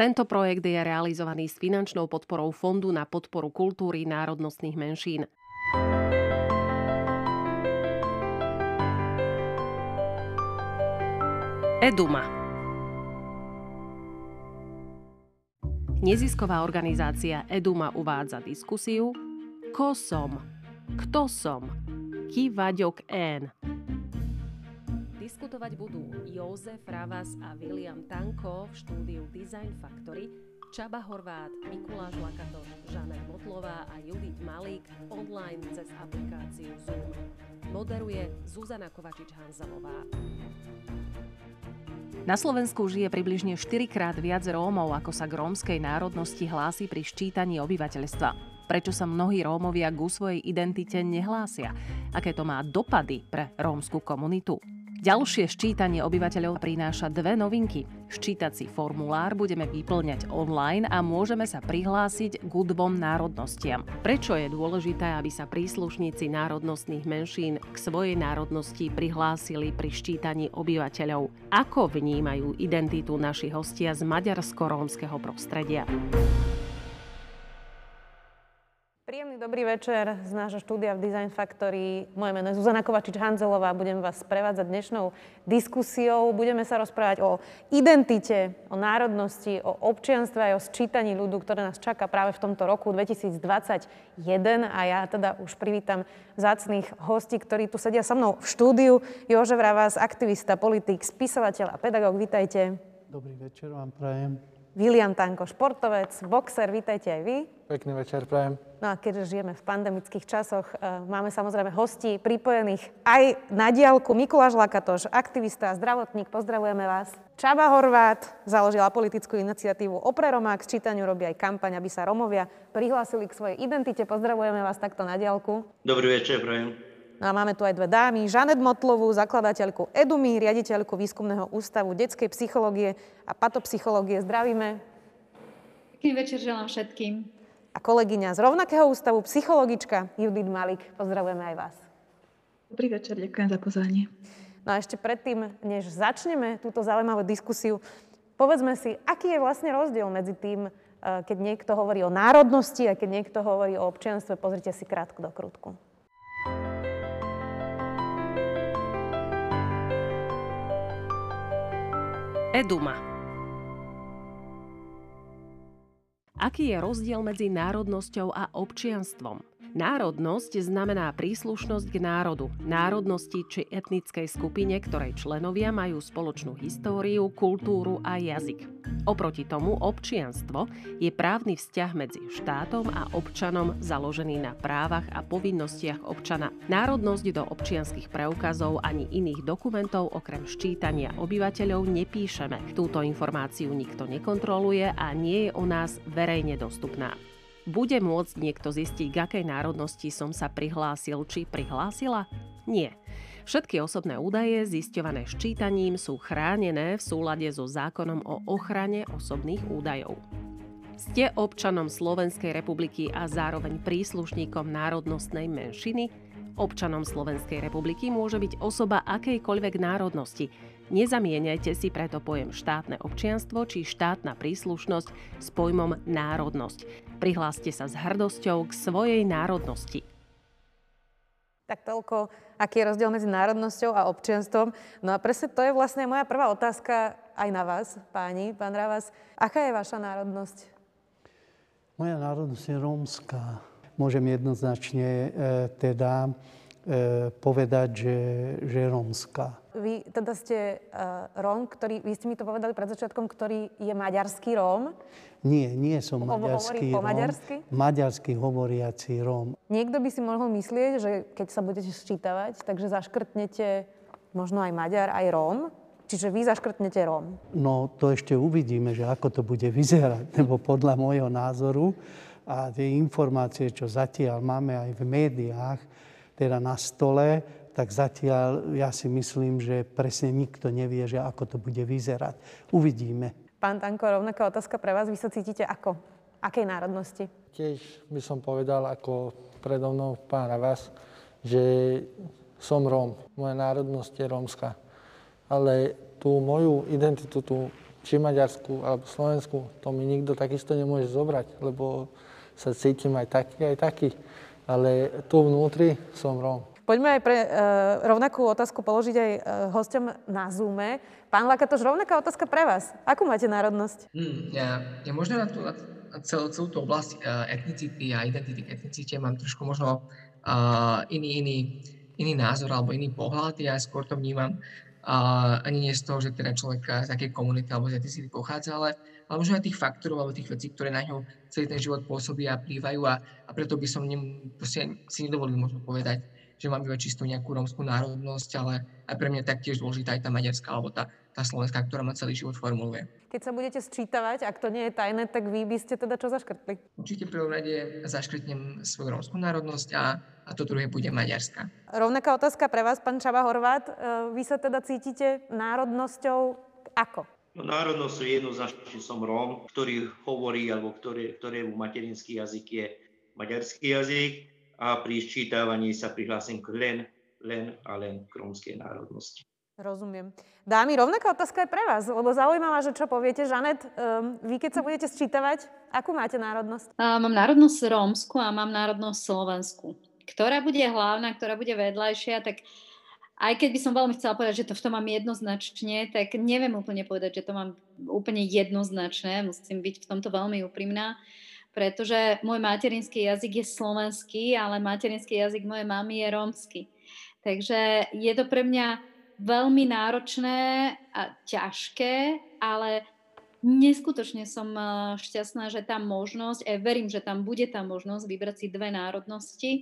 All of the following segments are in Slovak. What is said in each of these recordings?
Tento projekt je realizovaný s finančnou podporou Fondu na podporu kultúry národnostných menšín. Eduma. Nezisková organizácia Eduma uvádza diskusiu Ko som? Kto som? Ki Vaďok. Diskutovať budú Jozef Ravas a William Tanko v štúdiu Design Factory, Čaba Horvát, Mikuláš Lakato, Žanet Motlová a Judith Malík online cez aplikáciu Zoom. Moderuje Zuzana Kovačič-Hanzelová. Na Slovensku žije približne 4 krát viac Rómov, ako sa k rómskej národnosti hlási pri ščítaní obyvateľstva. Prečo sa mnohí Rómovia ku svojej identite nehlásia? Aké to má dopady pre rómsku komunitu? Ďalšie ščítanie obyvateľov prináša dve novinky. Ščítací formulár budeme vyplňať online a môžeme sa prihlásiť k dvom národnostiam. Prečo je dôležité, aby sa príslušníci národnostných menšín k svojej národnosti prihlásili pri ščítaní obyvateľov? Ako vnímajú identitu našich hostia z maďarsko-rómskeho prostredia? Príjemný dobrý večer z nášho štúdia v Design Factory. Moje meno je Zuzana Kovačič-Hanzelová. Budem vás prevádzať dnešnou diskusiou. Budeme sa rozprávať o identite, o národnosti, o občianstve aj o sčítaní ľudu, ktoré nás čaká práve v tomto roku 2021. A ja teda už privítam zácných hostí, ktorí tu sedia so mnou v štúdiu. Jožef Ravás, aktivista, politik, spisovateľ a pedagóg. Vítajte. Dobrý večer vám prajem. William Tanko, športovec, boxer, vítajte aj vy. Pekný večer, prajem. No a keďže žijeme v pandemických časoch, e, máme samozrejme hostí pripojených aj na diálku. Mikuláš Lakatoš, aktivista, zdravotník, pozdravujeme vás. Čaba Horvát založila politickú iniciatívu Opre Roma, k čítaniu robí aj kampaň, aby sa Romovia prihlásili k svojej identite. Pozdravujeme vás takto na diálku. Dobrý večer, prajem. No a máme tu aj dve dámy. Žanet Motlovú, zakladateľku EDUMI, riaditeľku Výskumného ústavu detskej psychológie a patopsychológie. Zdravíme. Pekný večer želám všetkým a kolegyňa z rovnakého ústavu, psychologička Judith Malik. Pozdravujeme aj vás. Dobrý večer, ďakujem za pozvanie. No a ešte predtým, než začneme túto zaujímavú diskusiu, povedzme si, aký je vlastne rozdiel medzi tým, eh, keď niekto hovorí o národnosti a keď niekto hovorí o občianstve. Pozrite si krátko do krútku. Eduma Aký je rozdiel medzi národnosťou a občianstvom? Národnosť znamená príslušnosť k národu, národnosti či etnickej skupine, ktorej členovia majú spoločnú históriu, kultúru a jazyk. Oproti tomu občianstvo je právny vzťah medzi štátom a občanom založený na právach a povinnostiach občana. Národnosť do občianských preukazov ani iných dokumentov okrem ščítania obyvateľov nepíšeme. Túto informáciu nikto nekontroluje a nie je u nás verejne dostupná. Bude môcť niekto zistiť, k akej národnosti som sa prihlásil či prihlásila? Nie. Všetky osobné údaje zisťované ščítaním sú chránené v súlade so zákonom o ochrane osobných údajov. Ste občanom Slovenskej republiky a zároveň príslušníkom národnostnej menšiny? Občanom Slovenskej republiky môže byť osoba akejkoľvek národnosti, Nezamieňajte si preto pojem štátne občianstvo či štátna príslušnosť s pojmom národnosť. Prihláste sa s hrdosťou k svojej národnosti. Tak toľko, aký je rozdiel medzi národnosťou a občianstvom. No a presne to je vlastne moja prvá otázka aj na vás, páni, pán Ravas. Aká je vaša národnosť? Moja národnosť je rómska. Môžem jednoznačne e, teda e, povedať, že, že je rómska. Vy teda ste uh, Róm, ktorý, vy ste mi to povedali pred začiatkom, ktorý je maďarský Róm. Nie, nie som maďarský Róm. maďarsky? Maďarský hovoriaci Róm. Niekto by si mohol myslieť, že keď sa budete sčítavať, takže zaškrtnete možno aj Maďar, aj Róm. Čiže vy zaškrtnete Róm. No to ešte uvidíme, že ako to bude vyzerať, lebo podľa môjho názoru a tie informácie, čo zatiaľ máme aj v médiách, teda na stole, tak zatiaľ ja si myslím, že presne nikto nevie, že ako to bude vyzerať. Uvidíme. Pán Tanko, rovnaká otázka pre vás. Vy sa cítite ako? Akej národnosti? Tiež by som povedal, ako predo mnou pán vás, že som Róm. Moja národnosť je rómska. Ale tú moju identitu, tú či Maďarsku alebo Slovensku, to mi nikto takisto nemôže zobrať, lebo sa cítim aj taký, aj taký. Ale tu vnútri som Róm. Poďme aj pre uh, rovnakú otázku položiť aj uh, hostom na Zoome. Pán Lakatoš, rovnaká otázka pre vás. Akú máte národnosť? Hmm, ja, ja možno na, tú, na celú, celú tú oblasť uh, etnicity a identity k etnicite mám trošku možno uh, iný, iný, iný názor alebo iný pohľad. Ja skôr to vnímam uh, ani nie z toho, že teda človek z akej komunity alebo z etnicity pochádza, ale, ale možno aj tých faktorov alebo tých vecí, ktoré na ňo celý ten život pôsobia a plývajú a, a preto by som nem, si nedovolil možno povedať, že mám iba čisto nejakú rómskú národnosť, ale aj pre mňa taktiež dôležitá aj tá maďarská alebo tá, tá slovenská, ktorá ma celý život formuluje. Keď sa budete sčítavať, ak to nie je tajné, tak vy by ste teda čo zaškrtli? Určite v prvom rade zaškrtnem svoju rómskú národnosť a, a to druhé bude maďarská. Rovnaká otázka pre vás, pán Čaba Horvát. E, vy sa teda cítite národnosťou ako? No, národnosť jednoznačne som Róm, ktorý hovorí, alebo ktoré, ktorému materinský jazyk je maďarský jazyk a pri sčítavaní sa prihlásim k len, len a len k rómskej národnosti. Rozumiem. Dámy, rovnaká otázka je pre vás, lebo zaujímavá, že čo poviete. Žanet, um, vy keď sa budete sčítavať, akú máte národnosť? Uh, mám národnosť rómsku a mám národnosť slovensku. Ktorá bude hlavná, ktorá bude vedľajšia, tak aj keď by som veľmi chcela povedať, že to v tom mám jednoznačne, tak neviem úplne povedať, že to mám úplne jednoznačné. Musím byť v tomto veľmi úprimná. Uh, pretože môj materinský jazyk je slovenský, ale materinský jazyk mojej mamy je rómsky. Takže je to pre mňa veľmi náročné a ťažké, ale neskutočne som eh, šťastná, že tá možnosť, a verím, že tam bude tá možnosť vybrať si dve národnosti,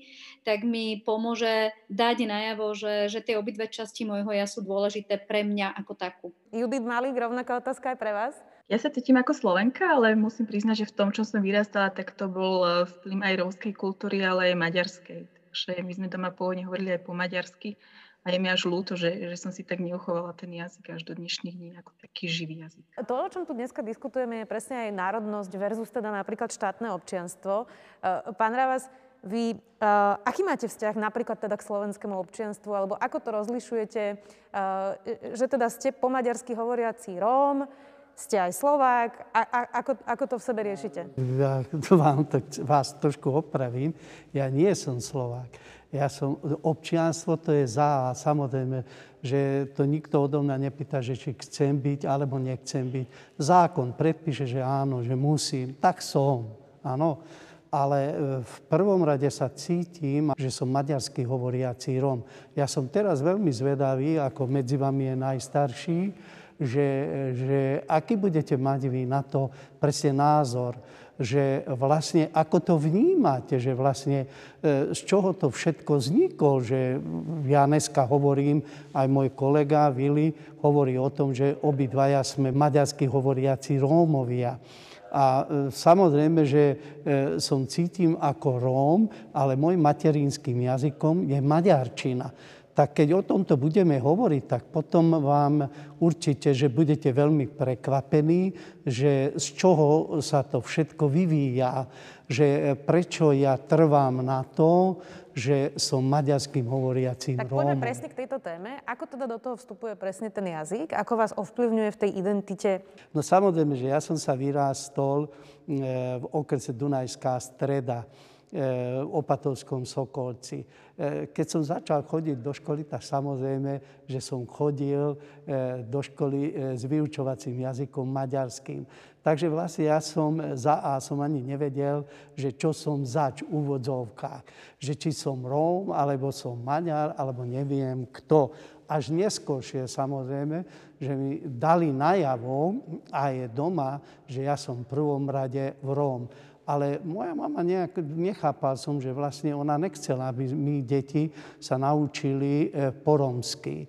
tak mi pomôže dať najavo, že, že tie obidve časti môjho ja sú dôležité pre mňa ako takú. Judith Malík, rovnaká otázka aj pre vás? Ja sa cítim ako Slovenka, ale musím priznať, že v tom, čo som vyrastala, tak to bol e, vplyv aj rómskej kultúry, ale aj maďarskej. Takže my sme doma pôvodne hovorili aj po maďarsky a je mi až ľúto, že, že som si tak neuchovala ten jazyk až do dnešných dní ako taký živý jazyk. To, o čom tu dneska diskutujeme, je presne aj národnosť versus teda napríklad štátne občianstvo. E, pán Ravas, vy, uh, aký máte vzťah napríklad teda k slovenskému občianstvu, alebo ako to rozlišujete, uh, že teda ste po maďarsky hovoriaci Róm, ste aj Slovák. A, a, ako, ako to v sebe riešite? Ja vám to, vás trošku opravím. Ja nie som Slovák. Ja som, občianstvo to je za a samozrejme, že to nikto odo mňa nepýta, že či chcem byť alebo nechcem byť. Zákon predpíše, že áno, že musím. Tak som, áno. Ale e, v prvom rade sa cítim, že som maďarský hovoriaci Rom. Ja som teraz veľmi zvedavý, ako medzi vami je najstarší, že, že aký budete mať vy na to presne názor, že vlastne ako to vnímate, že vlastne e, z čoho to všetko vzniklo, že ja dneska hovorím, aj môj kolega Vili hovorí o tom, že obidvaja sme maďarsky hovoriaci Rómovia. A e, samozrejme, že e, som cítim ako Róm, ale môj materinským jazykom je maďarčina tak keď o tomto budeme hovoriť, tak potom vám určite, že budete veľmi prekvapení, že z čoho sa to všetko vyvíja, že prečo ja trvám na to, že som maďarským hovoriacím Tak poďme presne k tejto téme. Ako teda do toho vstupuje presne ten jazyk? Ako vás ovplyvňuje v tej identite? No samozrejme, že ja som sa vyrástol e, v okrese Dunajská streda v Opatovskom Sokolci. E, keď som začal chodiť do školy, tak samozrejme, že som chodil e, do školy e, s vyučovacím jazykom maďarským. Takže vlastne ja som za A som ani nevedel, že čo som zač v úvodzovkách. Že či som Róm, alebo som Maďar, alebo neviem kto. Až neskôršie samozrejme, že mi dali najavo aj doma, že ja som v prvom rade v Róm. Ale moja mama nejak, nechápal som, že vlastne ona nechcela, aby my deti sa naučili e, po romsky.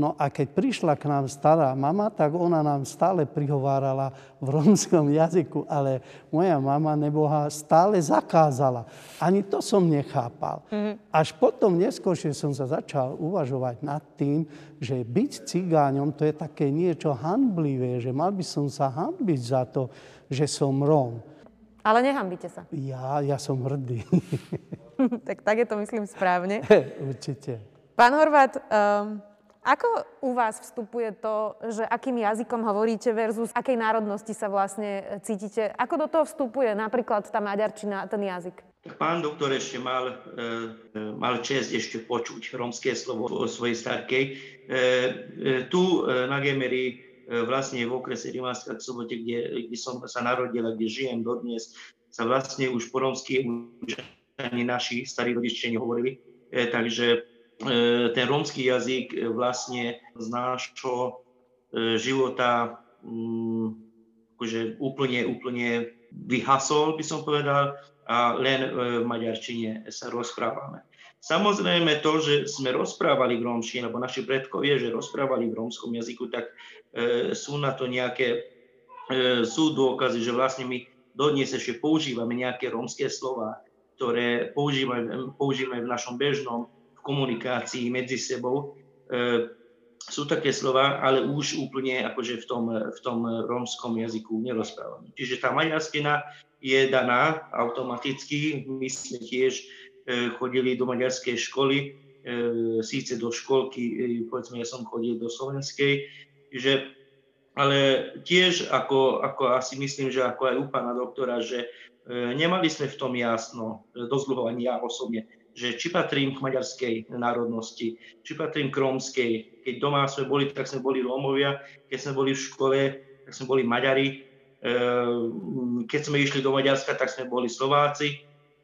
No a keď prišla k nám stará mama, tak ona nám stále prihovárala v romskom jazyku, ale moja mama neboha stále zakázala. Ani to som nechápal. Mm-hmm. Až potom neskôršie som sa začal uvažovať nad tým, že byť cigáňom to je také niečo hanblivé, že mal by som sa hanbiť za to, že som Róm. Ale nehambíte sa. Ja, ja som hrdý. tak tak je to, myslím, správne. Určite. Pán Horvát, um, Ako u vás vstupuje to, že akým jazykom hovoríte versus akej národnosti sa vlastne cítite? Ako do toho vstupuje napríklad tá maďarčina, ten jazyk? Pán doktor ešte mal, e, mal čest ešte počuť romské slovo o svojej starkej. E, e, tu e, na Gemery, e, vlastne v okrese Rimavská sobote, kde, kde som sa narodil a kde žijem dodnes, sa vlastne už po romsky už ani naši starí rodičia nehovorili. E, takže E, ten rómsky jazyk e, vlastne z nášho e, života um, akože úplne, úplne vyhasol, by som povedal, a len v maďarčine sa rozprávame. Samozrejme to, že sme rozprávali v rómčine, lebo naši predkovia, že rozprávali v rómskom jazyku, tak e, sú na to nejaké, e, sú dôkazy, že vlastne my dodnes ešte používame nejaké rómske slova, ktoré používame, používame v našom bežnom komunikácii medzi sebou. E, sú také slova, ale už úplne akože v tom, v tom rómskom jazyku nerozprávame. Čiže tá maďarstina je daná automaticky. My sme tiež chodili do maďarskej školy, e, síce do školky, povedzme, ja som chodil do slovenskej, že, ale tiež ako, ako asi myslím, že ako aj u pána doktora, že nemali sme v tom jasno, dosť dlho ani ja osobne, že či patrím k maďarskej národnosti, či patrím k rómskej. Keď doma sme boli, tak sme boli Rómovia, keď sme boli v škole, tak sme boli Maďari, keď sme išli do Maďarska, tak sme boli Slováci.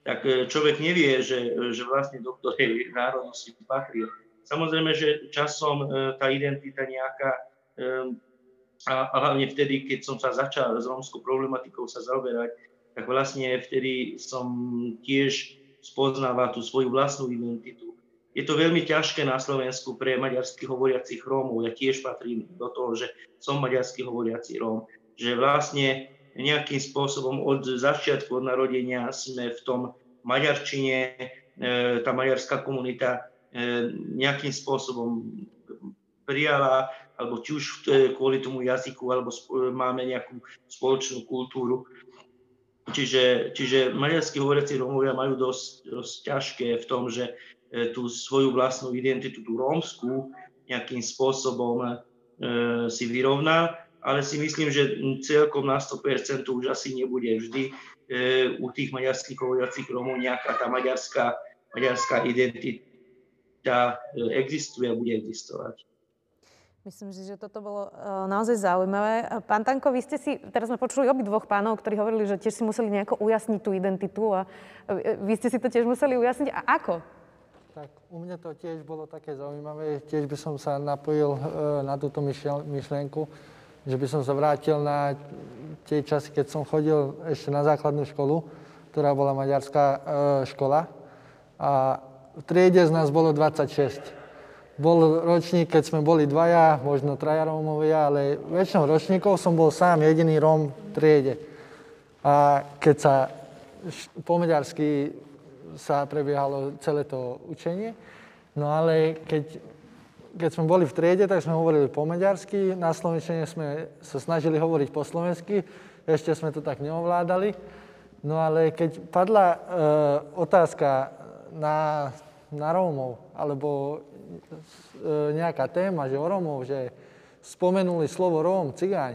Tak e, človek nevie, že, že vlastne do ktorej národnosti patrí. Samozrejme, že časom e, tá identita nejaká, a, hlavne vtedy, keď som sa začal s rómskou problematikou sa zaoberať, tak vlastne vtedy som tiež spoznáva tú svoju vlastnú identitu. Je to veľmi ťažké na Slovensku pre maďarsky hovoriacich Rómov. Ja tiež patrím do toho, že som maďarský hovoriaci Róm. Že vlastne nejakým spôsobom od začiatku, od narodenia sme v tom maďarčine, e, tá maďarská komunita e, nejakým spôsobom prijala, alebo či už kvôli tomu jazyku, alebo máme nejakú spoločnú kultúru. Čiže, čiže maďarskí hovoriaci Rómovia majú dosť, dosť ťažké v tom, že e, tú svoju vlastnú identitu, tú rómskú, nejakým spôsobom e, si vyrovná, ale si myslím, že celkom na 100% už asi nebude vždy e, u tých maďarských hovoriacich Rómov nejaká tá maďarská, maďarská identita e, existuje a bude existovať. Myslím si, že toto bolo uh, naozaj zaujímavé. Pán Tanko, vy ste si, teraz sme počuli obi dvoch pánov, ktorí hovorili, že tiež si museli nejako ujasniť tú identitu a vy ste si to tiež museli ujasniť. A ako? Tak u mňa to tiež bolo také zaujímavé. Tiež by som sa napojil na túto myšlienku, že by som sa vrátil na tie časy, keď som chodil ešte na základnú školu, ktorá bola maďarská škola. A v triede z nás bolo 26 bol ročník, keď sme boli dvaja, možno traja Rómovia, ale väčšinou ročníkov som bol sám jediný Róm v triede. A keď sa po maďarsky sa prebiehalo celé to učenie, no ale keď, keď sme boli v triede, tak sme hovorili po maďarsky, na slovenčine sme sa snažili hovoriť po slovensky, ešte sme to tak neovládali. No ale keď padla e, otázka na, na Rómov, alebo E, nejaká téma, že o Rómov, že spomenuli slovo Róm, cigáň,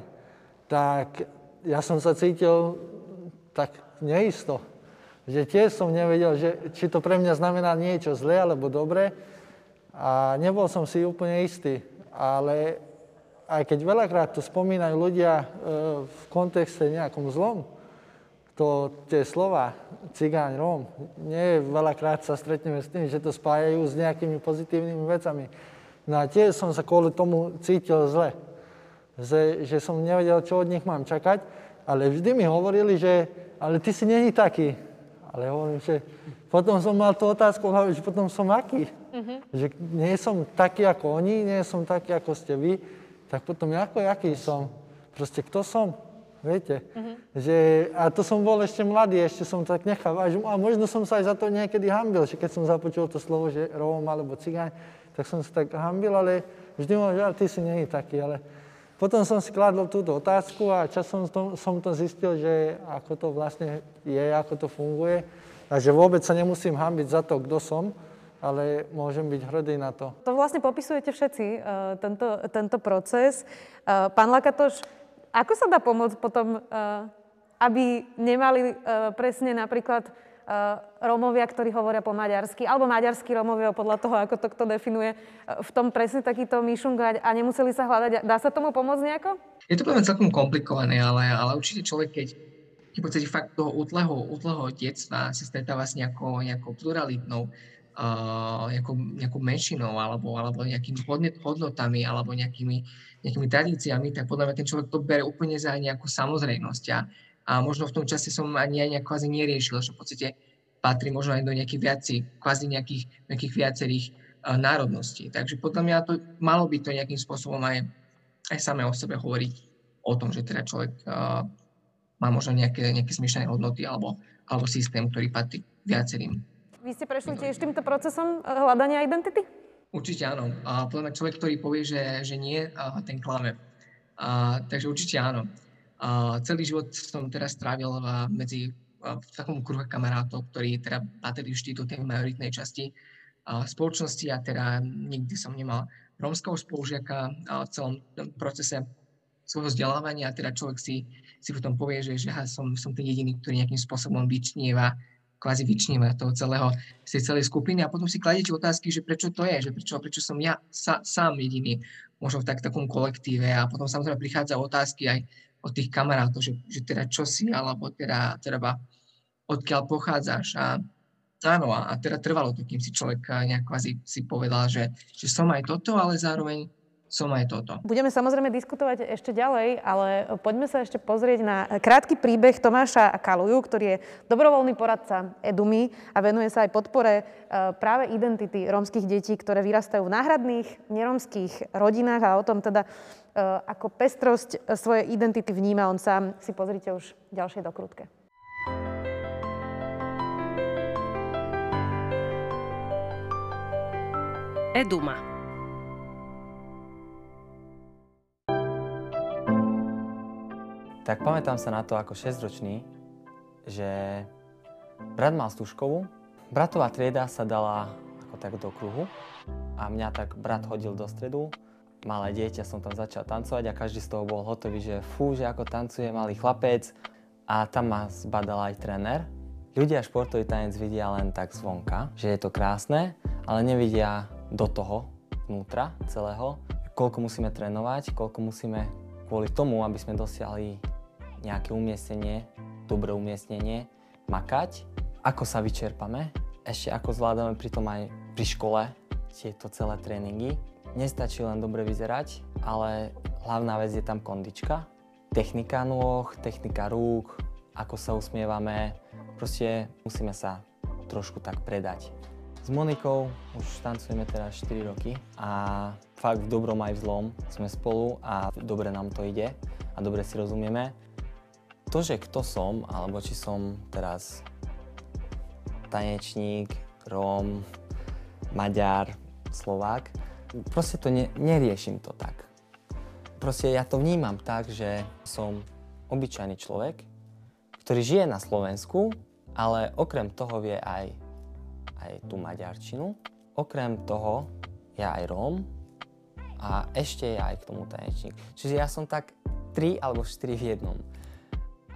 tak ja som sa cítil tak neisto. Že tiež som nevedel, že, či to pre mňa znamená niečo zlé alebo dobré. A nebol som si úplne istý. Ale aj keď veľakrát to spomínajú ľudia e, v kontexte nejakom zlom, to, tie slova cigáň, Róm, nie veľakrát sa stretneme s tým, že to spájajú s nejakými pozitívnymi vecami. No a tiež som sa kvôli tomu cítil zle. Že, že som nevedel, čo od nich mám čakať, ale vždy mi hovorili, že ale ty si není taký. Ale hovorím, že potom som mal tú otázku že potom som aký. Uh-huh. Že nie som taký ako oni, nie som taký ako ste vy, tak potom ako aký som? Proste kto som? Viete? Uh-huh. Že, a to som bol ešte mladý, ešte som tak nechal. A možno som sa aj za to niekedy hambil, že keď som započul to slovo, že Róm alebo Cigáň, tak som sa tak hambil, ale vždy môžem, že ty si nie taký. Ale potom som si kladol túto otázku a časom to, som to zistil, že ako to vlastne je, ako to funguje a že vôbec sa nemusím hambiť za to, kto som, ale môžem byť hrdý na to. To vlastne popisujete všetci, uh, tento, tento proces. Uh, pán Lakatoš, ako sa dá pomôcť potom, uh, aby nemali presne napríklad Rómovia, ktorí hovoria po maďarsky, alebo maďarskí Rómovia podľa toho, ako to kto definuje, v tom presne takýto myšungať a nemuseli sa hľadať. Dá sa tomu pomôcť nejako? Je to poviem celkom komplikované, ale, ale určite človek, keď v podstate fakt toho útleho, útleho detstva sa stretáva s nejakou, nejakou pluralitnou uh, nejakou, nejakou menšinou alebo, alebo nejakými hodnotami alebo nejakými, nejakými tradíciami, tak podľa mňa ten človek to bere úplne za nejakú samozrejnosť. A, a možno v tom čase som ani aj nejak kvázi neriešil, že v podstate patrí možno aj do nejakých viací, kvázi nejakých, nejakých viacerých uh, národností. Takže podľa mňa to malo by to nejakým spôsobom aj, aj samé o sebe hovoriť o tom, že teda človek uh, má možno nejaké, nejaké zmiešané hodnoty alebo, alebo systém, ktorý patrí viacerým vy ste prešli tiež týmto procesom eh, hľadania identity? Určite áno. A podľa mňa človek, ktorý povie, že, že nie, a ten klame. A, takže určite áno. A celý život som teraz strávil v, medzi v takom kruhe kamarátov, ktorí teda patrili vždy do tej majoritnej časti a, spoločnosti a teda nikdy som nemal rómskeho spolužiaka a v celom procese svojho vzdelávania a teda človek si, si potom povie, že, že som, som ten jediný, ktorý nejakým spôsobom vyčnieva kvázi vyčníme toho celého, z tej celej skupiny a potom si kladete otázky, že prečo to je, že prečo, prečo som ja sa, sám jediný možno v tak, takom kolektíve a potom samozrejme prichádza otázky aj od tých kamarátov, že, že teda čo si, alebo teda, teda odkiaľ pochádzaš a áno, a, a teda trvalo to, kým si človek nejak kvázi si povedal, že, že som aj toto, ale zároveň som aj toto. Budeme samozrejme diskutovať ešte ďalej, ale poďme sa ešte pozrieť na krátky príbeh Tomáša Kaluju, ktorý je dobrovoľný poradca Edumy a venuje sa aj podpore e, práve identity rómskych detí, ktoré vyrastajú v náhradných neromských rodinách a o tom teda e, ako pestrosť svojej identity vníma on sám. Si pozrite už ďalšie dokrutke. Eduma tak pamätám sa na to ako 6-ročný, že brat mal stužkovú, bratová trieda sa dala ako tak do kruhu a mňa tak brat hodil do stredu. Malé dieťa som tam začal tancovať a každý z toho bol hotový, že fú, že ako tancuje malý chlapec. A tam ma zbadal aj tréner. Ľudia športový tanec vidia len tak zvonka, že je to krásne, ale nevidia do toho, vnútra celého, koľko musíme trénovať, koľko musíme kvôli tomu, aby sme dosiahli nejaké umiestnenie, dobré umiestnenie, makať, ako sa vyčerpame, ešte ako zvládame pritom aj pri škole tieto celé tréningy. Nestačí len dobre vyzerať, ale hlavná vec je tam kondička, technika nôh, technika rúk, ako sa usmievame, proste musíme sa trošku tak predať. S Monikou už tancujeme teraz 4 roky a fakt v dobrom aj v zlom sme spolu a dobre nám to ide a dobre si rozumieme. To, že kto som, alebo či som teraz tanečník, Róm, Maďar, Slovák, proste to ne, neriešim to tak. Proste ja to vnímam tak, že som obyčajný človek, ktorý žije na Slovensku, ale okrem toho vie aj aj tú maďarčinu. Okrem toho, ja aj Róm a ešte ja aj k tomu tanečník. Čiže ja som tak tri alebo štyri v jednom.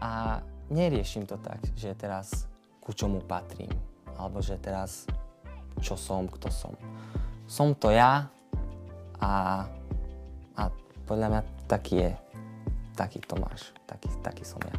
A neriešim to tak, že teraz ku čomu patrím, alebo že teraz čo som, kto som. Som to ja a, a podľa mňa taký je, taký Tomáš, taký, taký som ja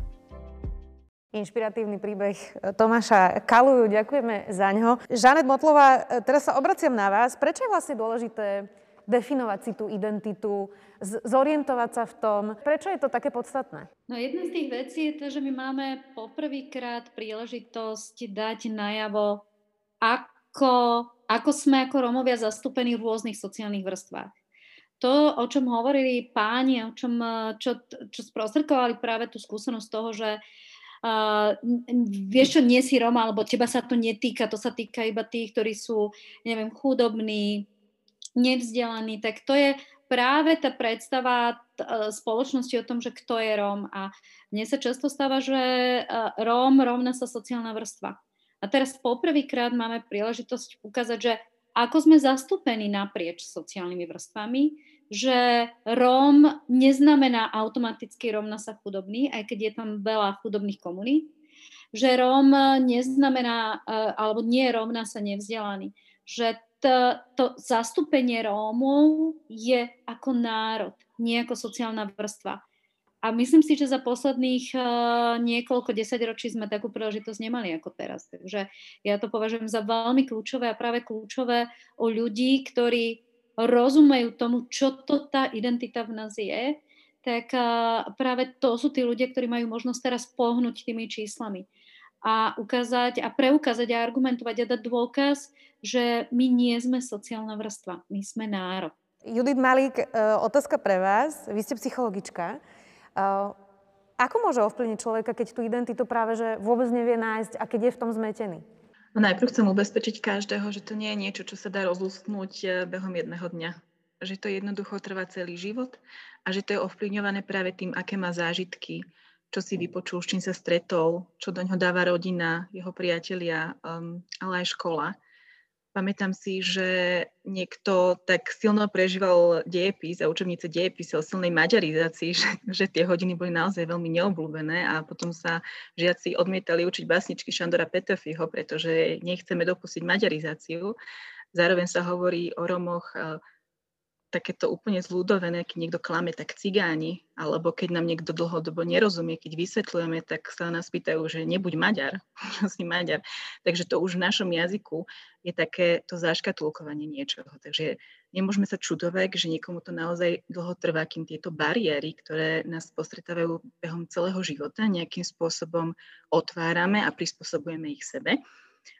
inšpiratívny príbeh Tomáša Kaluju. Ďakujeme za ňo. Žanet Motlová, teraz sa obraciam na vás. Prečo je vlastne dôležité definovať si tú identitu, zorientovať sa v tom? Prečo je to také podstatné? No jedna z tých vecí je to, že my máme poprvýkrát príležitosť dať najavo, ako, ako sme ako Romovia zastúpení v rôznych sociálnych vrstvách. To, o čom hovorili páni, o čom, čo, čo sprostredkovali práve tú skúsenosť toho, že uh, vieš čo, nie si Roma, alebo teba sa to netýka, to sa týka iba tých, ktorí sú, neviem, chudobní, nevzdelaní, tak to je práve tá predstava spoločnosti o tom, že kto je Róm. A mne sa často stáva, že Róm rovná sa sociálna vrstva. A teraz poprvýkrát máme príležitosť ukázať, že ako sme zastúpení naprieč sociálnymi vrstvami, že Róm neznamená automaticky rovna sa chudobný, aj keď je tam veľa chudobných komunít, že Róm neznamená, e, alebo nie rovná sa nevzdelaný, že to, to zastúpenie Rómov je ako národ, nie ako sociálna vrstva. A myslím si, že za posledných uh, niekoľko desaťročí sme takú príležitosť nemali ako teraz. Takže ja to považujem za veľmi kľúčové a práve kľúčové o ľudí, ktorí rozumejú tomu, čo to tá identita v nás je, tak uh, práve to sú tí ľudia, ktorí majú možnosť teraz pohnúť tými číslami a ukázať a preukázať a argumentovať a dať dôkaz, že my nie sme sociálna vrstva, my sme národ. Judith Malík, e, otázka pre vás. Vy ste psychologička. Ako môže ovplyvniť človeka, keď tú identitu práve že vôbec nevie nájsť a keď je v tom zmetený? No najprv chcem ubezpečiť každého, že to nie je niečo, čo sa dá rozlúsknuť eh, behom jedného dňa. Že to jednoducho trvá celý život a že to je ovplyvňované práve tým, aké má zážitky, čo si vypočul, s čím sa stretol, čo do ňoho dáva rodina, jeho priatelia, um, ale aj škola. Pamätám si, že niekto tak silno prežíval dejepis a učebnice dejepise o silnej maďarizácii, že, že tie hodiny boli naozaj veľmi neobľúbené a potom sa žiaci odmietali učiť básničky Šandora Petefiho, pretože nechceme dopustiť maďarizáciu. Zároveň sa hovorí o Romoch takéto úplne zľudovené, keď niekto klame, tak cigáni, alebo keď nám niekto dlhodobo nerozumie, keď vysvetľujeme, tak sa nás pýtajú, že nebuď Maďar, si Maďar. Takže to už v našom jazyku je také to zaškatulkovanie niečoho. Takže nemôžeme sa čudovať, že niekomu to naozaj dlho trvá, kým tieto bariéry, ktoré nás postretávajú behom celého života, nejakým spôsobom otvárame a prispôsobujeme ich sebe.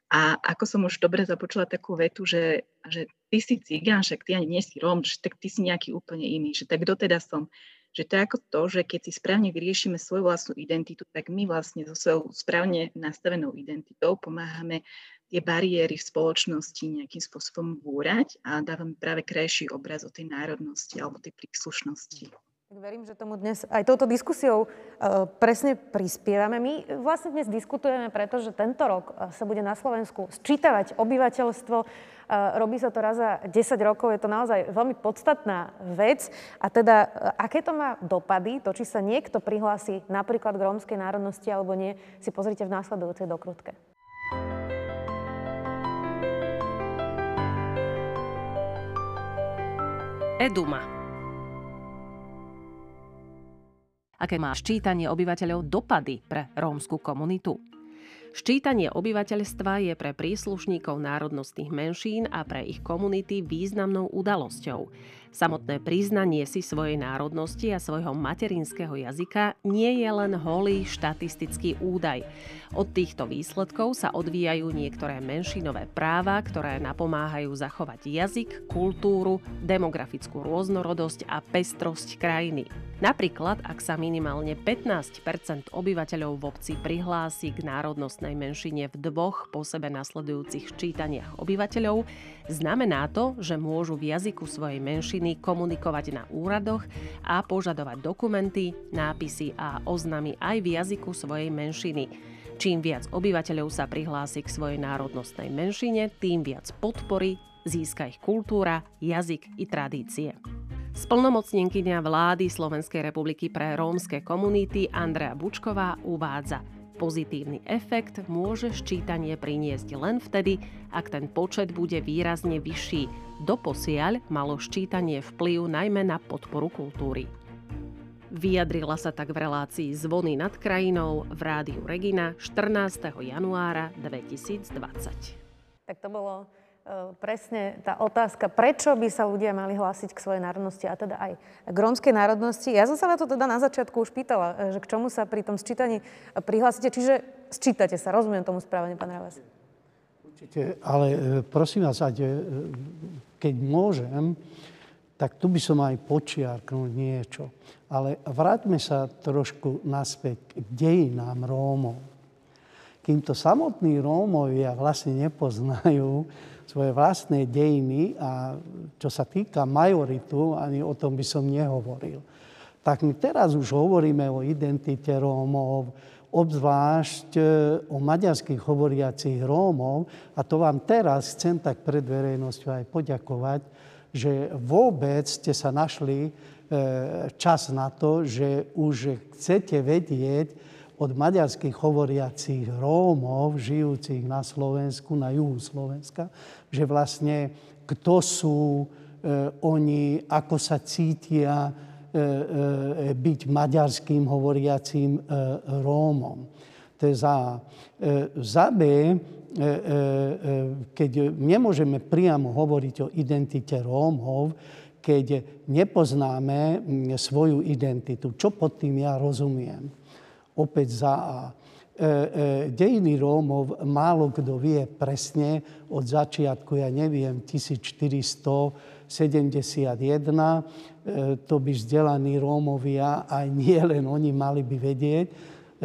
A ako som už dobre započula takú vetu, že, že ty si cigán, však ty ani nie si Róm, že tak ty si nejaký úplne iný, že tak kto teda som. Že to je ako to, že keď si správne vyriešime svoju vlastnú identitu, tak my vlastne so svojou správne nastavenou identitou pomáhame tie bariéry v spoločnosti nejakým spôsobom búrať a dávame práve krajší obraz o tej národnosti alebo tej príslušnosti. Tak verím, že tomu dnes aj touto diskusiou uh, presne prispievame. My vlastne dnes diskutujeme, pretože tento rok e, sa bude na Slovensku sčítavať obyvateľstvo. Uh, robí sa to raz za 10 rokov, je to naozaj veľmi podstatná vec. A teda, aké to má dopady, to, či sa niekto prihlási napríklad k rómskej národnosti alebo nie, si pozrite v následujúcej dokrutke. Eduma aké má ščítanie obyvateľov dopady pre rómsku komunitu. Ščítanie obyvateľstva je pre príslušníkov národnostných menšín a pre ich komunity významnou udalosťou. Samotné priznanie si svojej národnosti a svojho materinského jazyka nie je len holý štatistický údaj. Od týchto výsledkov sa odvíjajú niektoré menšinové práva, ktoré napomáhajú zachovať jazyk, kultúru, demografickú rôznorodosť a pestrosť krajiny. Napríklad, ak sa minimálne 15% obyvateľov v obci prihlási k národnostnej menšine v dvoch po sebe nasledujúcich ščítaniach obyvateľov, znamená to, že môžu v jazyku svojej menšiny komunikovať na úradoch a požadovať dokumenty, nápisy a oznamy aj v jazyku svojej menšiny. Čím viac obyvateľov sa prihlási k svojej národnostnej menšine, tým viac podpory získa ich kultúra, jazyk i tradície. Splnomocnenkynia vlády Slovenskej republiky pre rómske komunity Andrea Bučková uvádza, pozitívny efekt môže ščítanie priniesť len vtedy, ak ten počet bude výrazne vyšší. Doposiaľ malo ščítanie vplyv najmä na podporu kultúry. Vyjadrila sa tak v relácii Zvony nad krajinou v rádiu Regina 14. januára 2020. Tak to bolo E, presne tá otázka, prečo by sa ľudia mali hlásiť k svojej národnosti a teda aj k rómskej národnosti. Ja som sa na to teda na začiatku už pýtala, e, že k čomu sa pri tom sčítaní prihlásite, čiže sčítate sa, rozumiem tomu správne, pán Ravas. Určite, ale e, prosím vás, keď môžem, tak tu by som aj počiarknul niečo. Ale vráťme sa trošku naspäť k dejinám Rómov. Kým to samotní Rómovia vlastne nepoznajú, svoje vlastné dejiny a čo sa týka majoritu, ani o tom by som nehovoril. Tak my teraz už hovoríme o identite Rómov, obzvlášť e, o maďarských hovoriacich Rómov. A to vám teraz chcem tak pred verejnosťou aj poďakovať, že vôbec ste sa našli e, čas na to, že už chcete vedieť od maďarských hovoriacich Rómov, žijúcich na Slovensku, na juhu Slovenska, že vlastne kto sú e, oni, ako sa cítia byť maďarským hovoriacím e, Rómom. To je za, e, za B, e, e, keď nemôžeme priamo hovoriť o identite Rómov, keď nepoznáme svoju identitu. Čo pod tým ja rozumiem? Opäť za A. E, e, dejiny Rómov málo kto vie presne od začiatku, ja neviem, 1471. E, to by vzdelaní Rómovia, aj nie len oni mali by vedieť,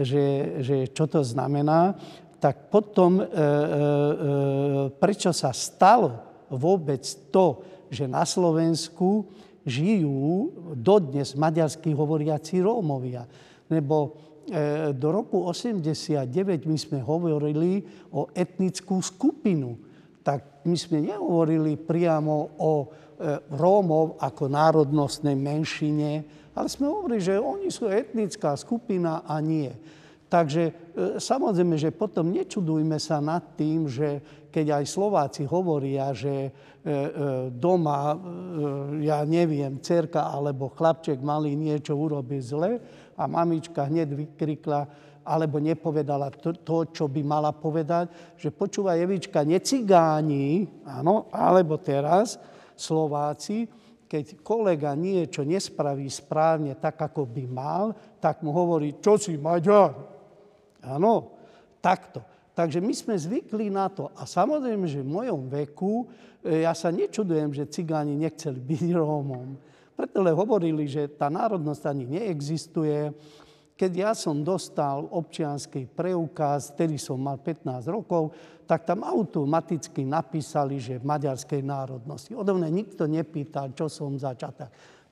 že, že čo to znamená. Tak potom, e, e, e, prečo sa stalo vôbec to, že na Slovensku žijú dodnes maďarskí hovoriaci Rómovia. Lebo E, do roku 89 my sme hovorili o etnickú skupinu. Tak my sme nehovorili priamo o Rómov ako národnostnej menšine, ale sme hovorili, že oni sú etnická skupina a nie. Takže e, samozrejme, že potom nečudujme sa nad tým, že keď aj Slováci hovoria, že doma, ja neviem, cerka alebo chlapček malý niečo urobí zle, a mamička hneď vykrikla alebo nepovedala to, to, čo by mala povedať, že počúva Jevička, necigáni, áno, alebo teraz Slováci, keď kolega niečo nespraví správne tak, ako by mal, tak mu hovorí, čo si Maďar? Áno, takto. Takže my sme zvykli na to. A samozrejme, že v mojom veku e, ja sa nečudujem, že cigáni nechceli byť Rómom. Preto hovorili, že tá národnosť ani neexistuje. Keď ja som dostal občianský preukaz, ktorý som mal 15 rokov, tak tam automaticky napísali, že maďarskej národnosti. Odo mňa nikto nepýtal, čo som začal.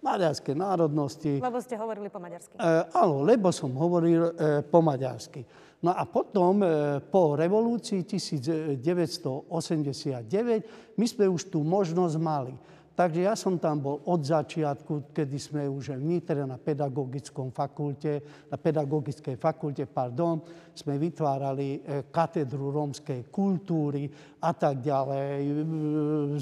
Maďarskej národnosti. Lebo ste hovorili po maďarsky. E, áno, lebo som hovoril e, po maďarsky. No a potom e, po revolúcii 1989 my sme už tú možnosť mali. Takže ja som tam bol od začiatku, kedy sme už v Nitre na pedagogickom fakulte, na pedagogickej fakulte, pardon, sme vytvárali e, katedru rómskej kultúry a tak ďalej. E,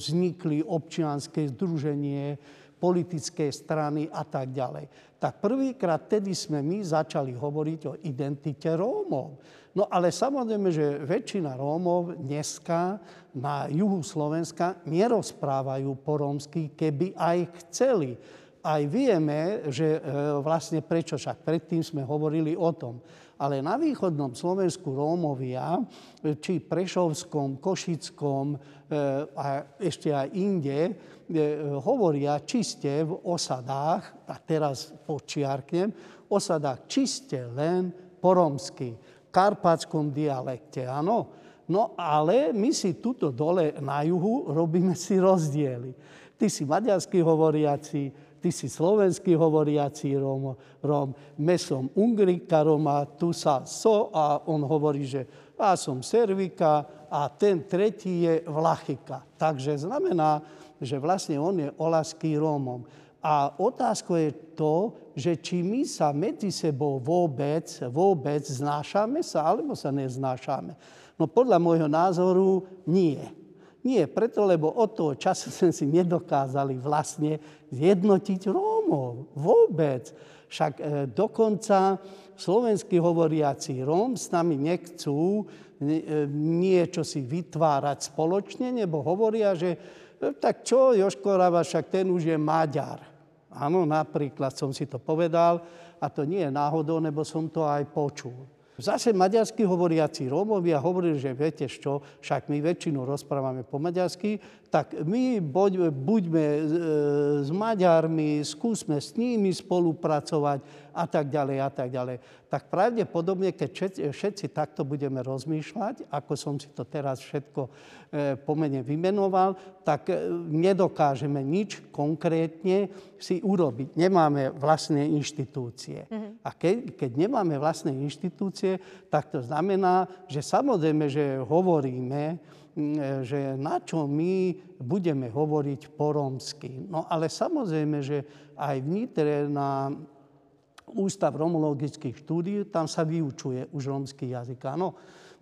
vznikli občianske združenie, politické strany a tak ďalej. Tak prvýkrát tedy sme my začali hovoriť o identite Rómov. No ale samozrejme, že väčšina Rómov dneska na juhu Slovenska nerozprávajú po rómsky, keby aj chceli. Aj vieme, že e, vlastne prečo však predtým sme hovorili o tom. Ale na východnom Slovensku Rómovia, e, či Prešovskom, Košickom e, a ešte aj inde, hovoria čiste v osadách, a teraz počiarknem, osadách čiste len po rómsky karpátskom dialekte, áno. No ale my si tuto dole na juhu robíme si rozdiely. Ty si maďarský hovoriaci, ty si slovenský hovoriaci Róm, Róm. Me som Ungrika Roma, tu sa so a on hovorí, že ja som Servika a ten tretí je Vlachika. Takže znamená, že vlastne on je olaský Rómom. A otázka je to, že či my sa medzi sebou vôbec, vôbec znášame sa, alebo sa neznášame. No podľa môjho názoru nie. Nie, preto, lebo od toho času sme si nedokázali vlastne zjednotiť Rómov. Vôbec. Však e, dokonca slovenskí hovoriaci Róm s nami nechcú e, niečo si vytvárať spoločne, nebo hovoria, že e, tak čo, Joško Rava, však ten už je Maďar. Áno, napríklad som si to povedal a to nie je náhodou, nebo som to aj počul. Zase maďarsky hovoriaci Rómovia hovorili, že viete čo, však my väčšinu rozprávame po maďarsky, tak my buď, buďme e, s Maďarmi, skúsme s nimi spolupracovať a tak ďalej a tak ďalej. Tak pravdepodobne, keď všetci, takto budeme rozmýšľať, ako som si to teraz všetko e, pomene vymenoval, tak e, nedokážeme nič konkrétne si urobiť. Nemáme vlastné inštitúcie. Mm-hmm. A keď, keď nemáme vlastné inštitúcie, tak to znamená, že samozrejme, že hovoríme, že na čo my budeme hovoriť po rómsky. No ale samozrejme, že aj v na Ústav romologických štúdí, tam sa vyučuje už rómsky jazyk, áno.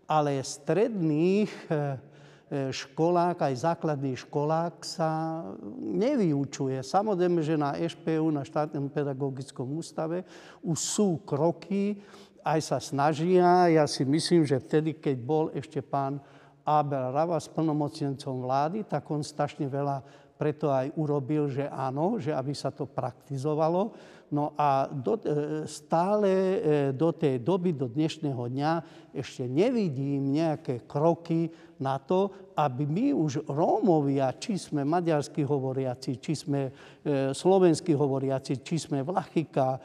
Ale stredných E, školák, aj základný školák sa nevyučuje. Samozrejme, že na EŠPU, na štátnom pedagogickom ústave, už sú kroky, aj sa snažia. Ja si myslím, že vtedy, keď bol ešte pán Abel Rava s plnomocnencom vlády, tak on strašne veľa preto aj urobil, že áno, že aby sa to praktizovalo. No a do, e, stále e, do tej doby, do dnešného dňa ešte nevidím nejaké kroky na to, aby my už Rómovia, či sme maďarskí hovoriaci, či sme e, slovenskí hovoriaci, či sme Vlachika,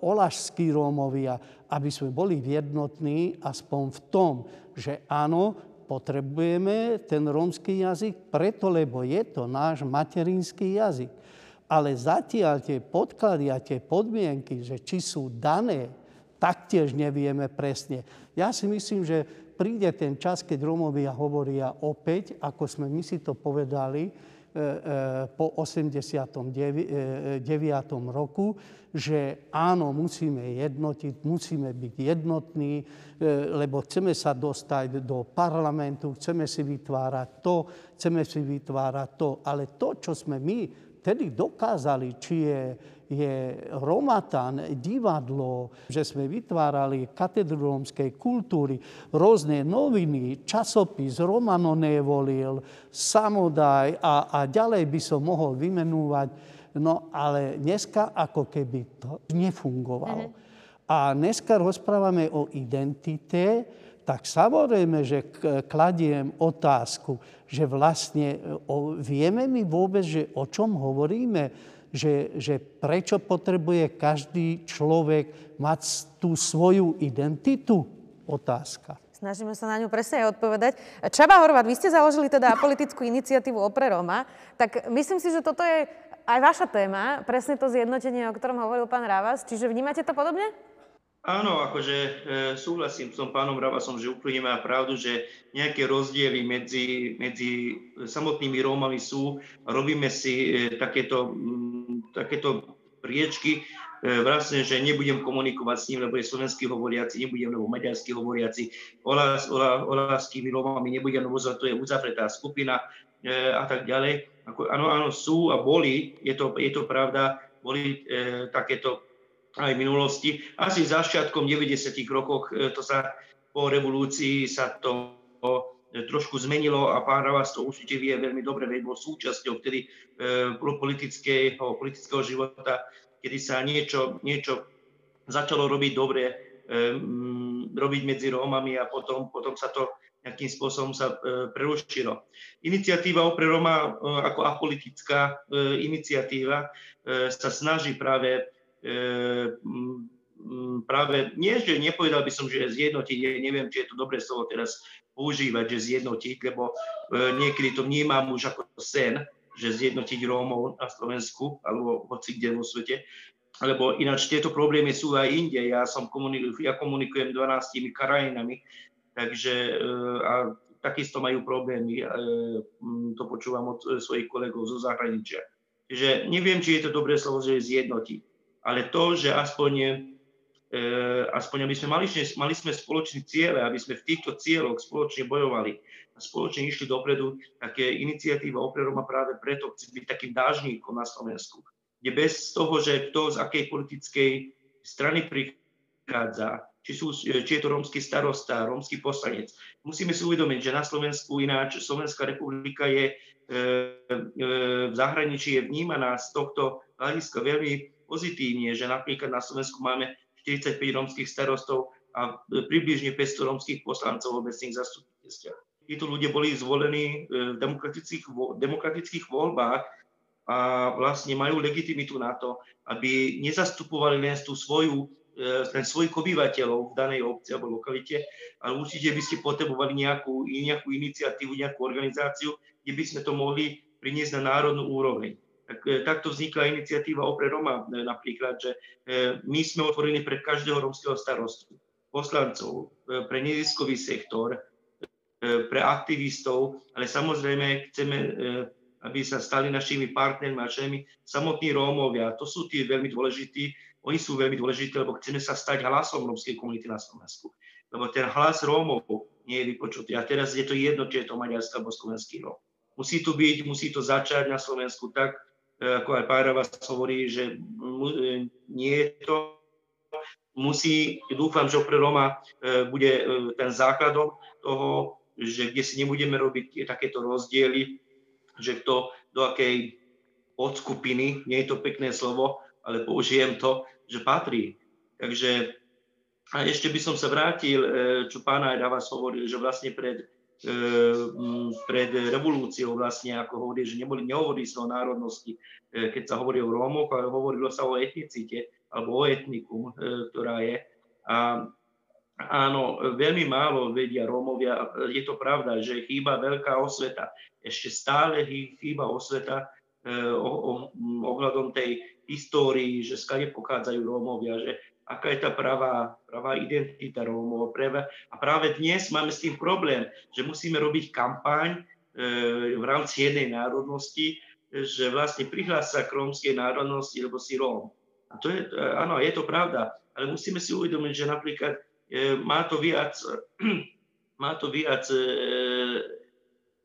olašskí Rómovia, aby sme boli jednotní aspoň v tom, že áno, potrebujeme ten rómsky jazyk, preto lebo je to náš materinský jazyk. Ale zatiaľ tie podklady a tie podmienky, že či sú dané, taktiež nevieme presne. Ja si myslím, že príde ten čas, keď Rómovia hovoria opäť, ako sme my si to povedali, po 89. E, roku, že áno, musíme jednotiť, musíme byť jednotní, lebo chceme sa dostať do parlamentu, chceme si vytvárať to, chceme si vytvárať to. Ale to, čo sme my tedy dokázali, či je je Romatan, divadlo, že sme vytvárali katedru rómskej kultúry, rôzne noviny, časopis, Romano nevolil, Samodaj a, a ďalej by som mohol vymenúvať. No ale dneska ako keby to nefungovalo. Mm-hmm. A dneska rozprávame o identite, tak samozrejme, že kladiem otázku, že vlastne o, vieme my vôbec, že o čom hovoríme, že, že prečo potrebuje každý človek mať tú svoju identitu? Otázka. Snažíme sa na ňu presne aj odpovedať. Čaba Horvat, vy ste založili teda politickú iniciatívu Opre Roma, tak myslím si, že toto je aj vaša téma, presne to zjednotenie, o ktorom hovoril pán Ravas. Čiže vnímate to podobne? Áno, akože e, súhlasím s pánom Ravasom, že úplne má pravdu, že nejaké rozdiely medzi, medzi samotnými Rómami sú. Robíme si e, takéto, takéto priečky, e, vlastne, že nebudem komunikovať s ním, lebo je slovenský hovoriaci, nebudem, lebo maďarský hovoriaci, oláskými Rómami nebudem, lebo to je uzavretá skupina a tak ďalej. Ako, áno, áno, sú a boli, je to, je to pravda, boli e, takéto aj v minulosti. Asi začiatkom 90. rokoch e, to sa po revolúcii sa to e, trošku zmenilo a pán Ravas to určite vie veľmi dobre, veď bol súčasťou vtedy e, politického, politického života, kedy sa niečo, niečo začalo robiť dobre, robiť medzi Rómami a potom, potom sa to nejakým spôsobom sa prerušilo. Iniciatíva pre Roma ako apolitická iniciatíva sa snaží práve práve, nie, že nepovedal by som, že zjednotiť, neviem, či je to dobré slovo teraz používať, že zjednotiť, lebo e, niekedy to vnímam už ako sen, že zjednotiť Rómov na Slovensku alebo hoci kde vo svete. Lebo ináč tieto problémy sú aj inde. Ja, som komunikujem, ja komunikujem 12 krajinami, takže e, a takisto majú problémy. To počúvam od svojich kolegov zo zahraničia. Čiže neviem, či je to dobré slovo, že zjednotiť ale to, že aspoň, e, aspoň aby sme mali, mali sme spoločný cieľ, aby sme v týchto cieľoch spoločne bojovali a spoločne išli dopredu, tak je iniciatíva Opreroma práve preto chce byť takým dážníkom na Slovensku, kde bez toho, že kto z akej politickej strany prichádza, či, sú, či je to rómsky starosta, rómsky poslanec. Musíme si uvedomiť, že na Slovensku ináč Slovenská republika je e, e, v zahraničí je vnímaná z tohto hľadiska veľmi pozitívne, že napríklad na Slovensku máme 45 rómskych starostov a približne 500 rómskych poslancov v obecných zastupiteľstvách. Títo ľudia boli zvolení e, v demokratických, demokratických voľbách a vlastne majú legitimitu na to, aby nezastupovali len tú svoju, e, ten svojich obyvateľov v danej obci alebo lokalite, ale určite by ste potrebovali nejakú, nejakú iniciatívu, nejakú organizáciu, kde by sme to mohli priniesť na národnú úroveň. E, takto vznikla iniciatíva Opre Roma e, napríklad, že my sme otvorení pre každého romského starostu, poslancov, pre neziskový sektor, pre aktivistov, ale samozrejme chceme, aby sa stali našimi partnermi, našimi samotní Rómovia. To sú tí veľmi dôležití, oni sú veľmi dôležití, lebo chceme sa stať hlasom rómskej komunity na Slovensku. Lebo ten hlas Rómov nie je vypočutý. A teraz je to jedno, či je to maďarský alebo slovenský Róm. Musí to byť, musí to začať na Slovensku tak, e, ako aj Pára vás hovorí, že e, nie je to musí, dúfam, že pre Roma e, bude ten základom toho, že kde si nebudeme robiť takéto rozdiely, že kto do akej podskupiny, nie je to pekné slovo, ale použijem to, že patrí. Takže a ešte by som sa vrátil, e, čo pán aj vás hovoril, že vlastne pred, e, pred revolúciou vlastne, ako hovorí, že neboli, nehovorí sa o národnosti, e, keď sa hovorí o Rómoch, ale hovorilo sa o etnicite alebo o etnikum, ktorá je. A áno, veľmi málo vedia Rómovia, je to pravda, že chýba veľká osveta. Ešte stále chýba osveta ohľadom tej histórii, že skade pochádzajú Rómovia, že aká je tá pravá, pravá identita Rómov. A práve dnes máme s tým problém, že musíme robiť kampaň e, v rámci jednej národnosti, že vlastne prihlás sa k rómskej národnosti, lebo si Róm. A to je, e, áno, je to pravda, ale musíme si uvedomiť, že napríklad e, má to viac, má to viac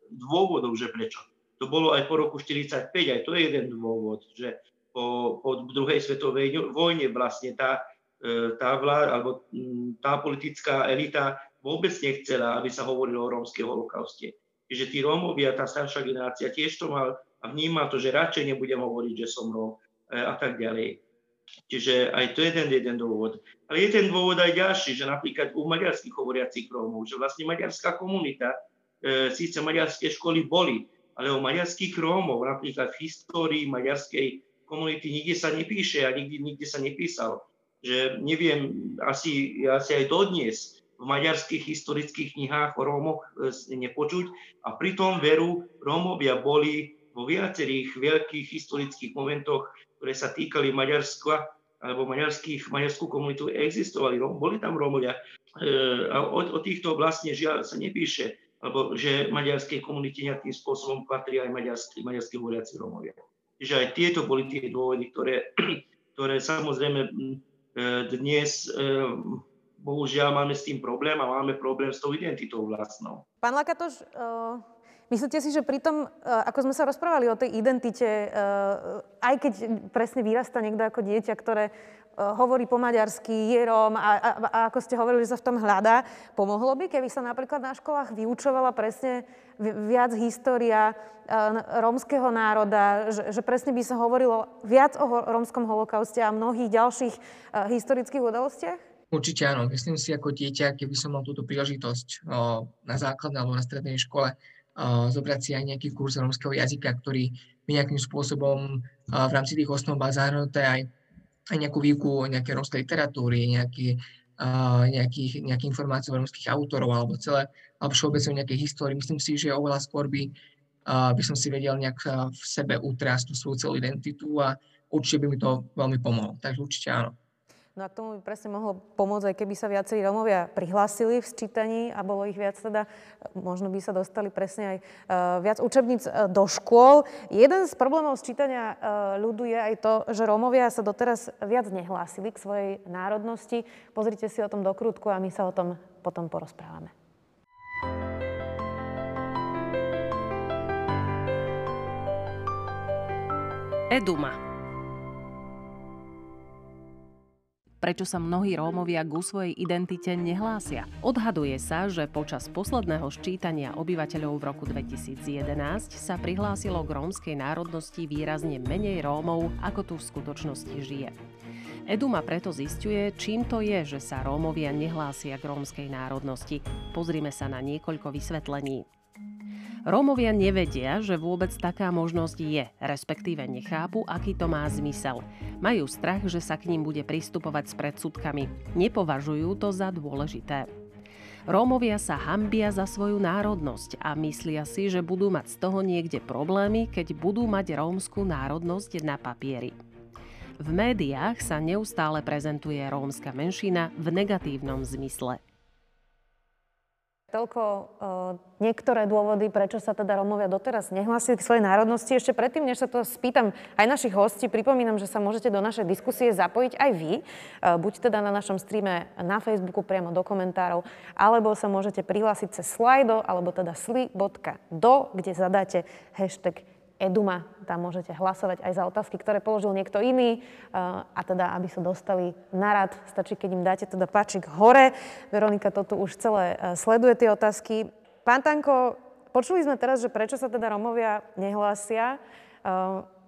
dôvodov, že prečo. To bolo aj po roku 45, aj to je jeden dôvod, že po, po druhej svetovej vojne vlastne tá, e, tá vláda, alebo tá politická elita vôbec nechcela, aby sa hovorilo o rómskej holokauste. Čiže tí Rómovia, tá staršia generácia tiež to mal a vníma to, že radšej nebudem hovoriť, že som Róm e, a tak ďalej. Čiže aj to je jeden, jeden dôvod. Ale je ten dôvod aj ďalší, že napríklad u maďarských hovoriacich Rómov, že vlastne maďarská komunita, e, síce maďarské školy boli, ale o maďarských Rómov, napríklad v histórii maďarskej komunity nikde sa nepíše a nikdy, nikde sa nepísalo. Že neviem, asi, asi aj dodnes v maďarských historických knihách o Rómoch e, nepočuť a pritom veru Rómovia boli vo viacerých veľkých historických momentoch, ktoré sa týkali Maďarska alebo maďarských, maďarskú komunitu existovali, boli tam Rómovia. E, a o, o týchto vlastne žiaľ sa nepíše, alebo že maďarskej komunite nejakým spôsobom patrí aj maďarskí, maďarskí hovoriaci Rómovia. Čiže aj tieto boli tie dôvody, ktoré, ktoré samozrejme dnes e, bohužiaľ máme s tým problém a máme problém s tou identitou vlastnou. Pán Lakatoš, uh, myslíte si, že pri tom, uh, ako sme sa rozprávali o tej identite, aj keď presne vyrasta niekto ako dieťa, ktoré hovorí po maďarsky, je Róm a, a, a ako ste hovorili, že sa v tom hľadá. Pomohlo by, keby sa napríklad na školách vyučovala presne viac história rómskeho národa, že, že presne by sa hovorilo viac o rómskom holokauste a mnohých ďalších historických udalostiach? Určite áno. Myslím si ako dieťa, keby som mal túto príležitosť o, na základnej alebo na strednej škole o, zobrať si aj nejaký kurz rómskeho jazyka, ktorý by nejakým spôsobom o, v rámci tých osnov bol zahrnuté aj aj nejakú výuku nejaké rómskej literatúry, nejaký, nejakých, nejaké informácie o rómskych autorov alebo celé, alebo všeobecne nejaké histórii. Myslím si, že oveľa skôr by, by som si vedel nejak v sebe utrásť tú svoju celú identitu a určite by mi to veľmi pomohlo. Takže určite áno. No a tomu by presne mohlo pomôcť, aj keby sa viacerí Rómovia prihlásili v sčítaní a bolo ich viac teda, možno by sa dostali presne aj viac učebníc uh, do škôl. Jeden z problémov sčítania uh, ľudu je aj to, že Rómovia sa doteraz viac nehlásili k svojej národnosti. Pozrite si o tom dokrútku a my sa o tom potom porozprávame. Eduma prečo sa mnohí Rómovia ku svojej identite nehlásia. Odhaduje sa, že počas posledného ščítania obyvateľov v roku 2011 sa prihlásilo k rómskej národnosti výrazne menej Rómov, ako tu v skutočnosti žije. Eduma preto zistuje, čím to je, že sa Rómovia nehlásia k rómskej národnosti. Pozrime sa na niekoľko vysvetlení. Rómovia nevedia, že vôbec taká možnosť je, respektíve nechápu, aký to má zmysel. Majú strach, že sa k ním bude pristupovať s predsudkami. Nepovažujú to za dôležité. Rómovia sa hambia za svoju národnosť a myslia si, že budú mať z toho niekde problémy, keď budú mať rómskú národnosť na papieri. V médiách sa neustále prezentuje rómska menšina v negatívnom zmysle. Toľko uh, niektoré dôvody, prečo sa teda Rómovia doteraz nehlásili k svojej národnosti. Ešte predtým, než sa to spýtam aj našich hostí, pripomínam, že sa môžete do našej diskusie zapojiť aj vy. Uh, buď teda na našom streame na Facebooku priamo do komentárov, alebo sa môžete prihlásiť cez Slido, alebo teda sli.do, kde zadáte hashtag Eduma. Tam môžete hlasovať aj za otázky, ktoré položil niekto iný. A teda, aby sa dostali na rad, stačí, keď im dáte teda páčik hore. Veronika to tu už celé e, sleduje tie otázky. Pán Tanko, počuli sme teraz, že prečo sa teda Romovia nehlásia.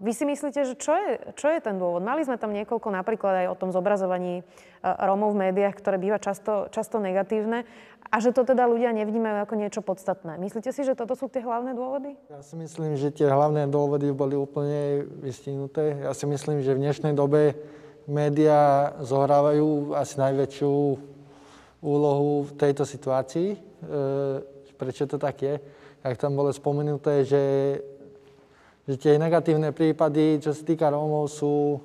Vy si myslíte, že čo je, čo je ten dôvod? Mali sme tam niekoľko napríklad aj o tom zobrazovaní uh, Rómov v médiách, ktoré býva často, často negatívne a že to teda ľudia nevnímajú ako niečo podstatné. Myslíte si, že toto sú tie hlavné dôvody? Ja si myslím, že tie hlavné dôvody boli úplne vystihnuté. Ja si myslím, že v dnešnej dobe médiá zohrávajú asi najväčšiu úlohu v tejto situácii. E, prečo to tak je? Jak tam bolo spomenuté, že že tie negatívne prípady, čo sa týka Rómov, sú,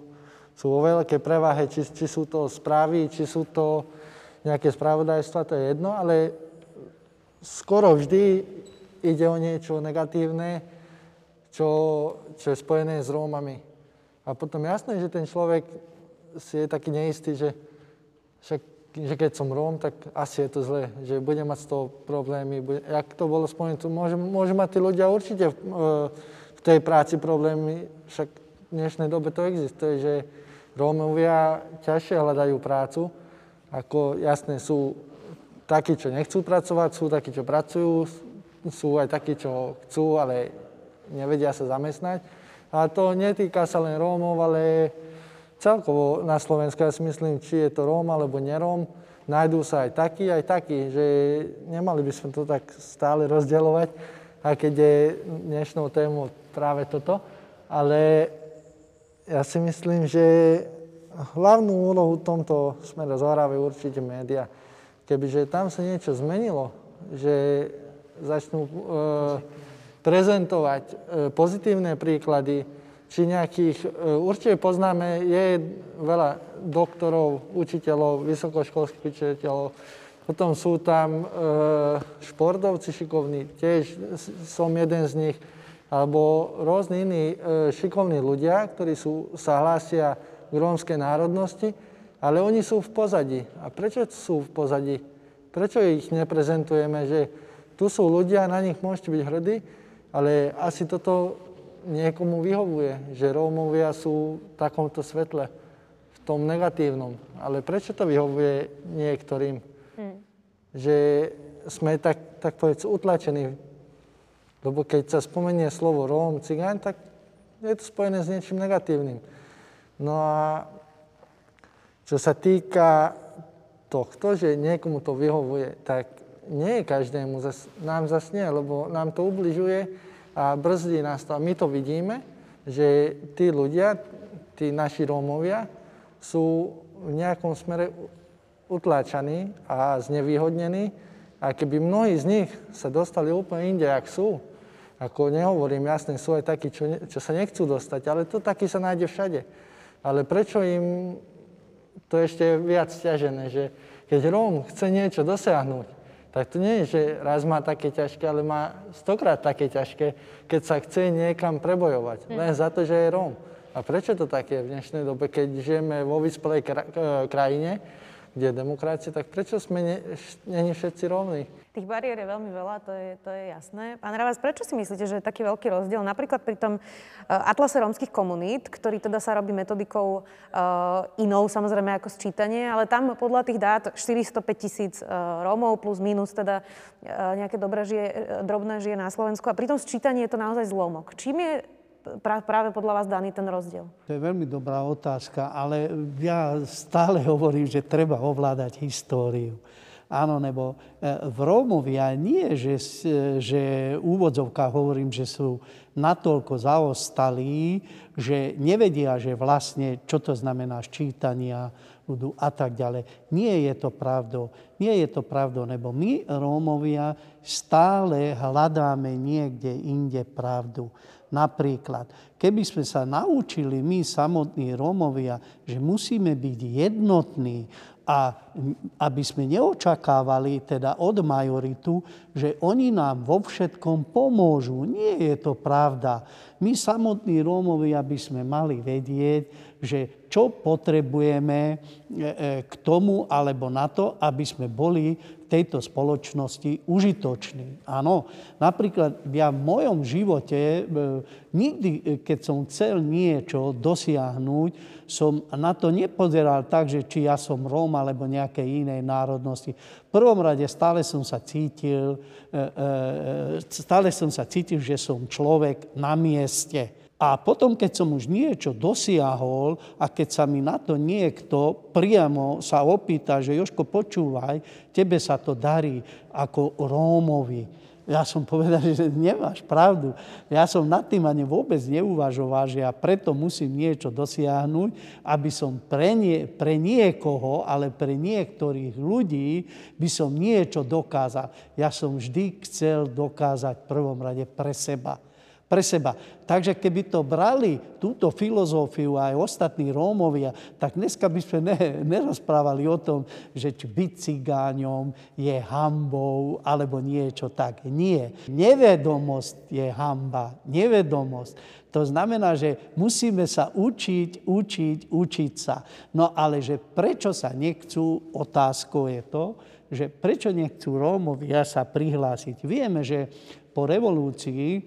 sú vo veľké prevahe, či, či sú to správy, či sú to nejaké spravodajstva, to je jedno, ale skoro vždy ide o niečo negatívne, čo, čo je spojené s Rómami. A potom jasné, že ten človek si je taký neistý, že, však, že keď som Róm, tak asi je to zlé, že budem mať z toho problémy. Bude, jak to bolo spomenuté, môže, môže mať tí ľudia určite e, v tej práci problémy, však v dnešnej dobe to existuje, že Rómovia ťažšie hľadajú prácu, ako jasné sú takí, čo nechcú pracovať, sú takí, čo pracujú, sú aj takí, čo chcú, ale nevedia sa zamestnať. A to netýka sa len Rómov, ale celkovo na Slovensku, ja si myslím, či je to Róm alebo neróm, nájdú sa aj takí, aj takí, že nemali by sme to tak stále rozdeľovať, aj keď je dnešnou témou práve toto, ale ja si myslím, že hlavnú úlohu v tomto smere zohrávajú určite médiá. Kebyže tam sa niečo zmenilo, že začnú e, prezentovať e, pozitívne príklady, či nejakých, e, určite poznáme, je veľa doktorov, učiteľov, vysokoškolských učiteľov, potom sú tam e, športovci šikovní, tiež som jeden z nich, alebo rôzni iní e, šikovní ľudia, ktorí sú, sa hlásia k rómskej národnosti, ale oni sú v pozadí. A prečo sú v pozadí? Prečo ich neprezentujeme, že tu sú ľudia, na nich môžete byť hrdí, ale asi toto niekomu vyhovuje, že Rómovia sú v takomto svetle, v tom negatívnom. Ale prečo to vyhovuje niektorým? Hmm. Že sme tak, tak povedz, utlačení lebo keď sa spomenie slovo Róm, cigán, tak je to spojené s niečím negatívnym. No a čo sa týka tohto, že niekomu to vyhovuje, tak nie každému, zas, nám zase nie, lebo nám to ubližuje a brzdí nás to. A my to vidíme, že tí ľudia, tí naši Rómovia, sú v nejakom smere utláčaní a znevýhodnení. A keby mnohí z nich sa dostali úplne inde, ak sú, ako nehovorím, jasne, sú aj takí, čo, ne, čo sa nechcú dostať, ale to taký sa nájde všade. Ale prečo im to ešte je viac stiažené, že keď Róm chce niečo dosiahnuť, tak to nie je, že raz má také ťažké, ale má stokrát také ťažké, keď sa chce niekam prebojovať. Hm. Len za to, že je Róm. A prečo to tak je v dnešnej dobe, keď žijeme vo vyspelej krajine, kde je demokracia, tak prečo sme není všetci rovní? Tých bariér je veľmi veľa, to je, to je jasné. Pán Ravas, prečo si myslíte, že je taký veľký rozdiel napríklad pri tom uh, atlase rómskych komunít, ktorý teda sa robí metodikou uh, inou, samozrejme ako sčítanie, ale tam podľa tých dát 405 tisíc uh, Rómov plus minus teda uh, nejaké dobré žije, drobné žije na Slovensku a pri tom sčítaní je to naozaj zlomok. Čím je práve podľa vás daný ten rozdiel? To je veľmi dobrá otázka, ale ja stále hovorím, že treba ovládať históriu. Áno, nebo e, v Rómovia nie, že, že úvodzovka hovorím, že sú natoľko zaostalí, že nevedia, že vlastne, čo to znamená ščítania, budú a tak ďalej. Nie je to pravdou. Nie je to pravdou, lebo my, Rómovia, stále hľadáme niekde inde pravdu. Napríklad, keby sme sa naučili my samotní Rómovia, že musíme byť jednotní a aby sme neočakávali teda od majoritu, že oni nám vo všetkom pomôžu. Nie je to pravda. My samotní Rómovia by sme mali vedieť, že čo potrebujeme e, e, k tomu alebo na to, aby sme boli tejto spoločnosti užitoční. Áno, napríklad ja v mojom živote, e, nikdy, keď som chcel niečo dosiahnuť, som na to nepozeral tak, že či ja som Róm alebo nejakej inej národnosti. V prvom rade stále som sa cítil, stále som sa cítil, že som človek na mieste. A potom, keď som už niečo dosiahol a keď sa mi na to niekto priamo sa opýta, že Joško, počúvaj, tebe sa to darí ako Rómovi. Ja som povedal, že nemáš pravdu. Ja som nad tým ani vôbec neuvažoval, že ja preto musím niečo dosiahnuť, aby som pre, nie, pre niekoho, ale pre niektorých ľudí by som niečo dokázal. Ja som vždy chcel dokázať v prvom rade pre seba pre seba. Takže keby to brali, túto filozofiu aj ostatní Rómovia, tak dneska by sme ne, nerozprávali o tom, že či byť cigáňom je hambou alebo niečo tak. Nie. Nevedomosť je hamba. Nevedomosť. To znamená, že musíme sa učiť, učiť, učiť sa. No ale že prečo sa nechcú, otázkou je to, že prečo nechcú Rómovia sa prihlásiť. Vieme, že po revolúcii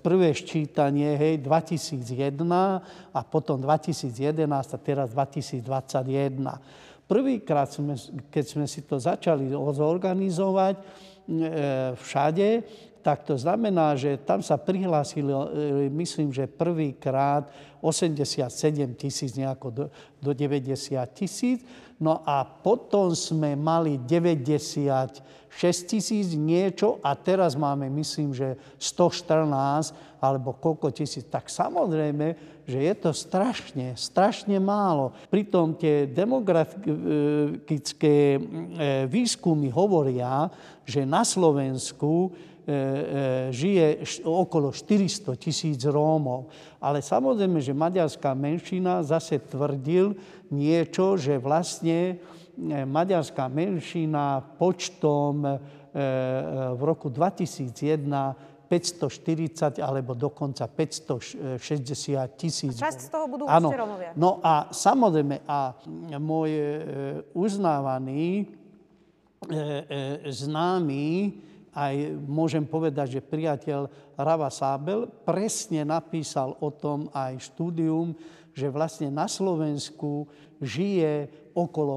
prvé ščítanie, hej, 2001 a potom 2011 a teraz 2021. Prvýkrát, sme, keď sme si to začali zorganizovať e, všade, tak to znamená, že tam sa prihlásilo, myslím, že prvýkrát 87 tisíc, nejako do, do 90 tisíc. No a potom sme mali 90 6 tisíc niečo a teraz máme, myslím, že 114 alebo koľko tisíc. Tak samozrejme, že je to strašne, strašne málo. Pritom tie demografické e, výskumy hovoria, že na Slovensku žije okolo 400 tisíc Rómov. Ale samozrejme, že maďarská menšina zase tvrdil niečo, že vlastne E, maďarská menšina počtom e, e, v roku 2001 540 alebo dokonca 560 tisíc. A časť z toho budú ano. Romovia. No a samozrejme, a môj uznávaný známy, aj môžem povedať, že priateľ Rava Sábel presne napísal o tom aj štúdium, že vlastne na Slovensku žije okolo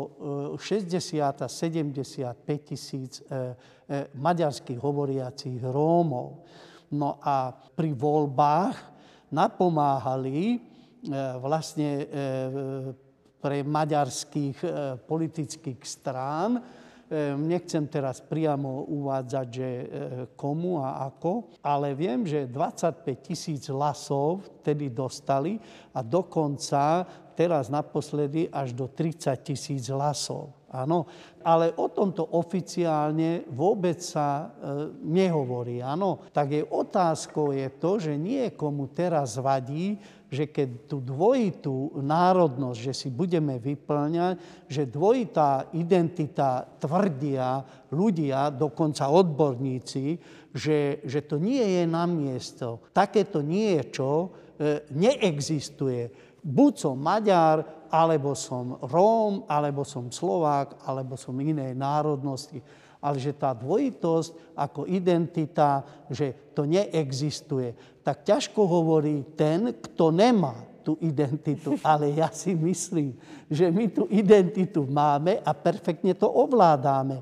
60 a 75 tisíc e, e, maďarských hovoriacich Rómov. No a pri voľbách napomáhali e, vlastne pre maďarských politických strán Nechcem teraz priamo uvádzať, že komu a ako, ale viem, že 25 tisíc hlasov tedy dostali a dokonca teraz naposledy až do 30 tisíc hlasov. Áno, ale o tomto oficiálne vôbec sa e, nehovorí. Áno, tak je otázkou je to, že niekomu teraz vadí, že keď tú dvojitú národnosť, že si budeme vyplňať, že dvojitá identita tvrdia ľudia, dokonca odborníci, že, že to nie je na miesto. Takéto niečo e, neexistuje buď som Maďar, alebo som Róm, alebo som Slovák, alebo som inej národnosti. Ale že tá dvojitosť ako identita, že to neexistuje. Tak ťažko hovorí ten, kto nemá tú identitu. Ale ja si myslím, že my tú identitu máme a perfektne to ovládame.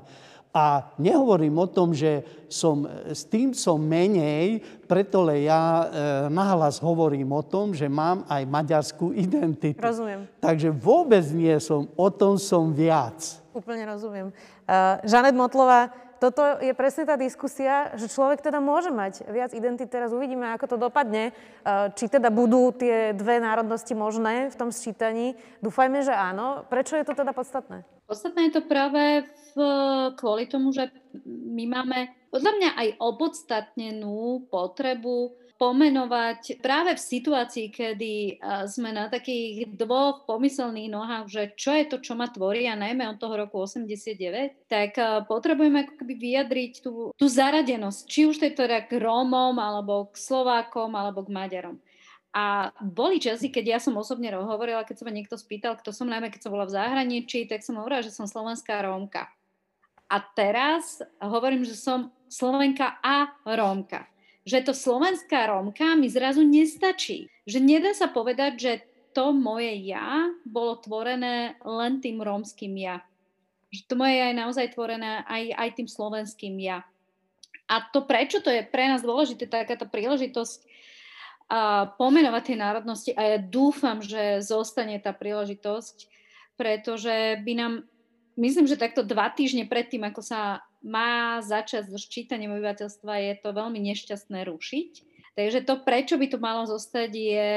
A nehovorím o tom, že som, s tým som menej, preto le ja e, nahlas hovorím o tom, že mám aj maďarskú identitu. Rozumiem. Takže vôbec nie som, o tom som viac. Úplne rozumiem. Uh, Žanet Motlová, toto je presne tá diskusia, že človek teda môže mať viac identit. Teraz uvidíme, ako to dopadne. Či teda budú tie dve národnosti možné v tom sčítaní. Dúfajme, že áno. Prečo je to teda podstatné? Podstatné je to práve v, kvôli tomu, že my máme podľa mňa aj opodstatnenú potrebu pomenovať práve v situácii, kedy sme na takých dvoch pomyselných nohách, že čo je to, čo ma tvorí, a najmä od toho roku 89, tak potrebujeme ako keby vyjadriť tú, tú zaradenosť, či už to je teda k Rómom, alebo k Slovákom, alebo k Maďarom. A boli časy, keď ja som osobne hovorila, keď sa ma niekto spýtal, kto som najmä, keď som bola v zahraničí, tak som hovorila, že som slovenská Rómka. A teraz hovorím, že som Slovenka a Rómka že to slovenská Rómka mi zrazu nestačí. Že nedá sa povedať, že to moje ja bolo tvorené len tým rómským ja. Že to moje ja je naozaj tvorené aj, aj tým slovenským ja. A to prečo to je pre nás dôležité, takáto príležitosť a pomenovať tie národnosti a ja dúfam, že zostane tá príležitosť, pretože by nám, myslím, že takto dva týždne predtým, ako sa má začať so ščítaním obyvateľstva, je to veľmi nešťastné rušiť. Takže to, prečo by to malo zostať, je,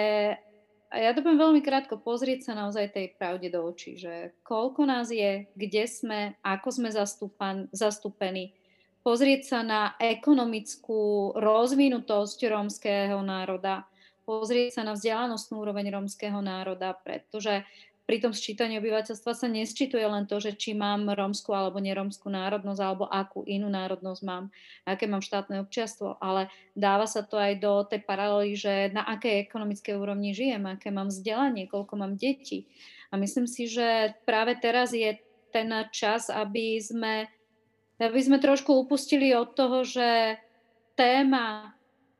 a ja to poviem veľmi krátko, pozrieť sa naozaj tej pravde do očí, že koľko nás je, kde sme, ako sme zastúpan, zastúpení, pozrieť sa na ekonomickú rozvinutosť rómskeho národa, pozrieť sa na vzdelanostnú úroveň rómskeho národa, pretože pri tom sčítaní obyvateľstva sa nesčítuje len to, že či mám rómsku alebo nerómsku národnosť, alebo akú inú národnosť mám, aké mám štátne občiastvo, ale dáva sa to aj do tej paralely, že na akej ekonomickej úrovni žijem, aké mám vzdelanie, koľko mám detí. A myslím si, že práve teraz je ten čas, aby sme, aby sme trošku upustili od toho, že téma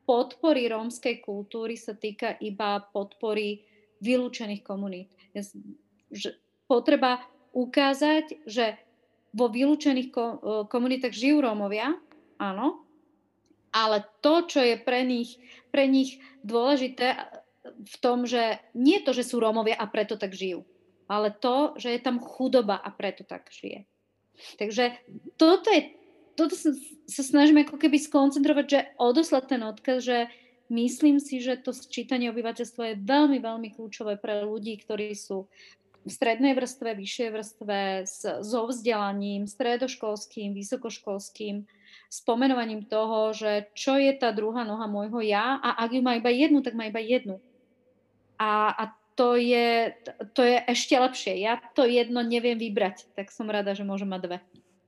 podpory rómskej kultúry sa týka iba podpory vylúčených komunít. Že potreba ukázať, že vo vylúčených e, komunitách žijú Rómovia, áno, ale to, čo je pre nich, pre nich dôležité v tom, že nie to, že sú Rómovia a preto tak žijú, ale to, že je tam chudoba a preto tak žije. Takže toto je, toto sa, sa snažíme ako keby skoncentrovať, že odoslať ten odkaz, že myslím si, že to sčítanie obyvateľstva je veľmi, veľmi kľúčové pre ľudí, ktorí sú v strednej vrstve, vyššej vrstve, so vzdelaním, stredoškolským, vysokoškolským, s pomenovaním toho, že čo je tá druhá noha môjho ja a ak ju má iba jednu, tak má iba jednu. A, a to, je, to je ešte lepšie. Ja to jedno neviem vybrať, tak som rada, že môžem mať dve.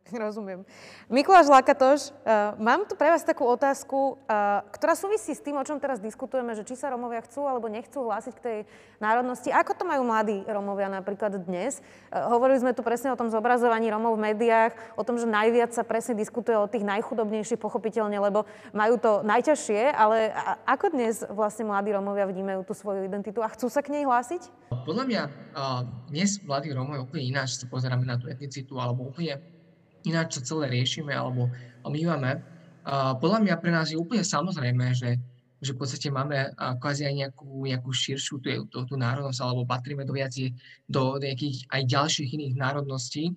Rozumiem. Mikuláš Lakatoš, uh, mám tu pre vás takú otázku, uh, ktorá súvisí s tým, o čom teraz diskutujeme, že či sa Romovia chcú alebo nechcú hlásiť k tej národnosti. Ako to majú mladí Romovia napríklad dnes? Uh, hovorili sme tu presne o tom zobrazovaní Romov v médiách, o tom, že najviac sa presne diskutuje o tých najchudobnejších, pochopiteľne, lebo majú to najťažšie, ale ako dnes vlastne mladí Romovia vnímajú tú svoju identitu a chcú sa k nej hlásiť? Podľa mňa dnes mladí Romovia úplne ináč sa pozeráme na tú etnicitu alebo úplne ináč to celé riešime alebo omývame. Podľa mňa pre nás je úplne samozrejme, že, že v podstate máme kvázi aj nejakú, nejakú širšiu tú, tú, tú národnosť alebo patríme do viac do nejakých aj ďalších iných národností.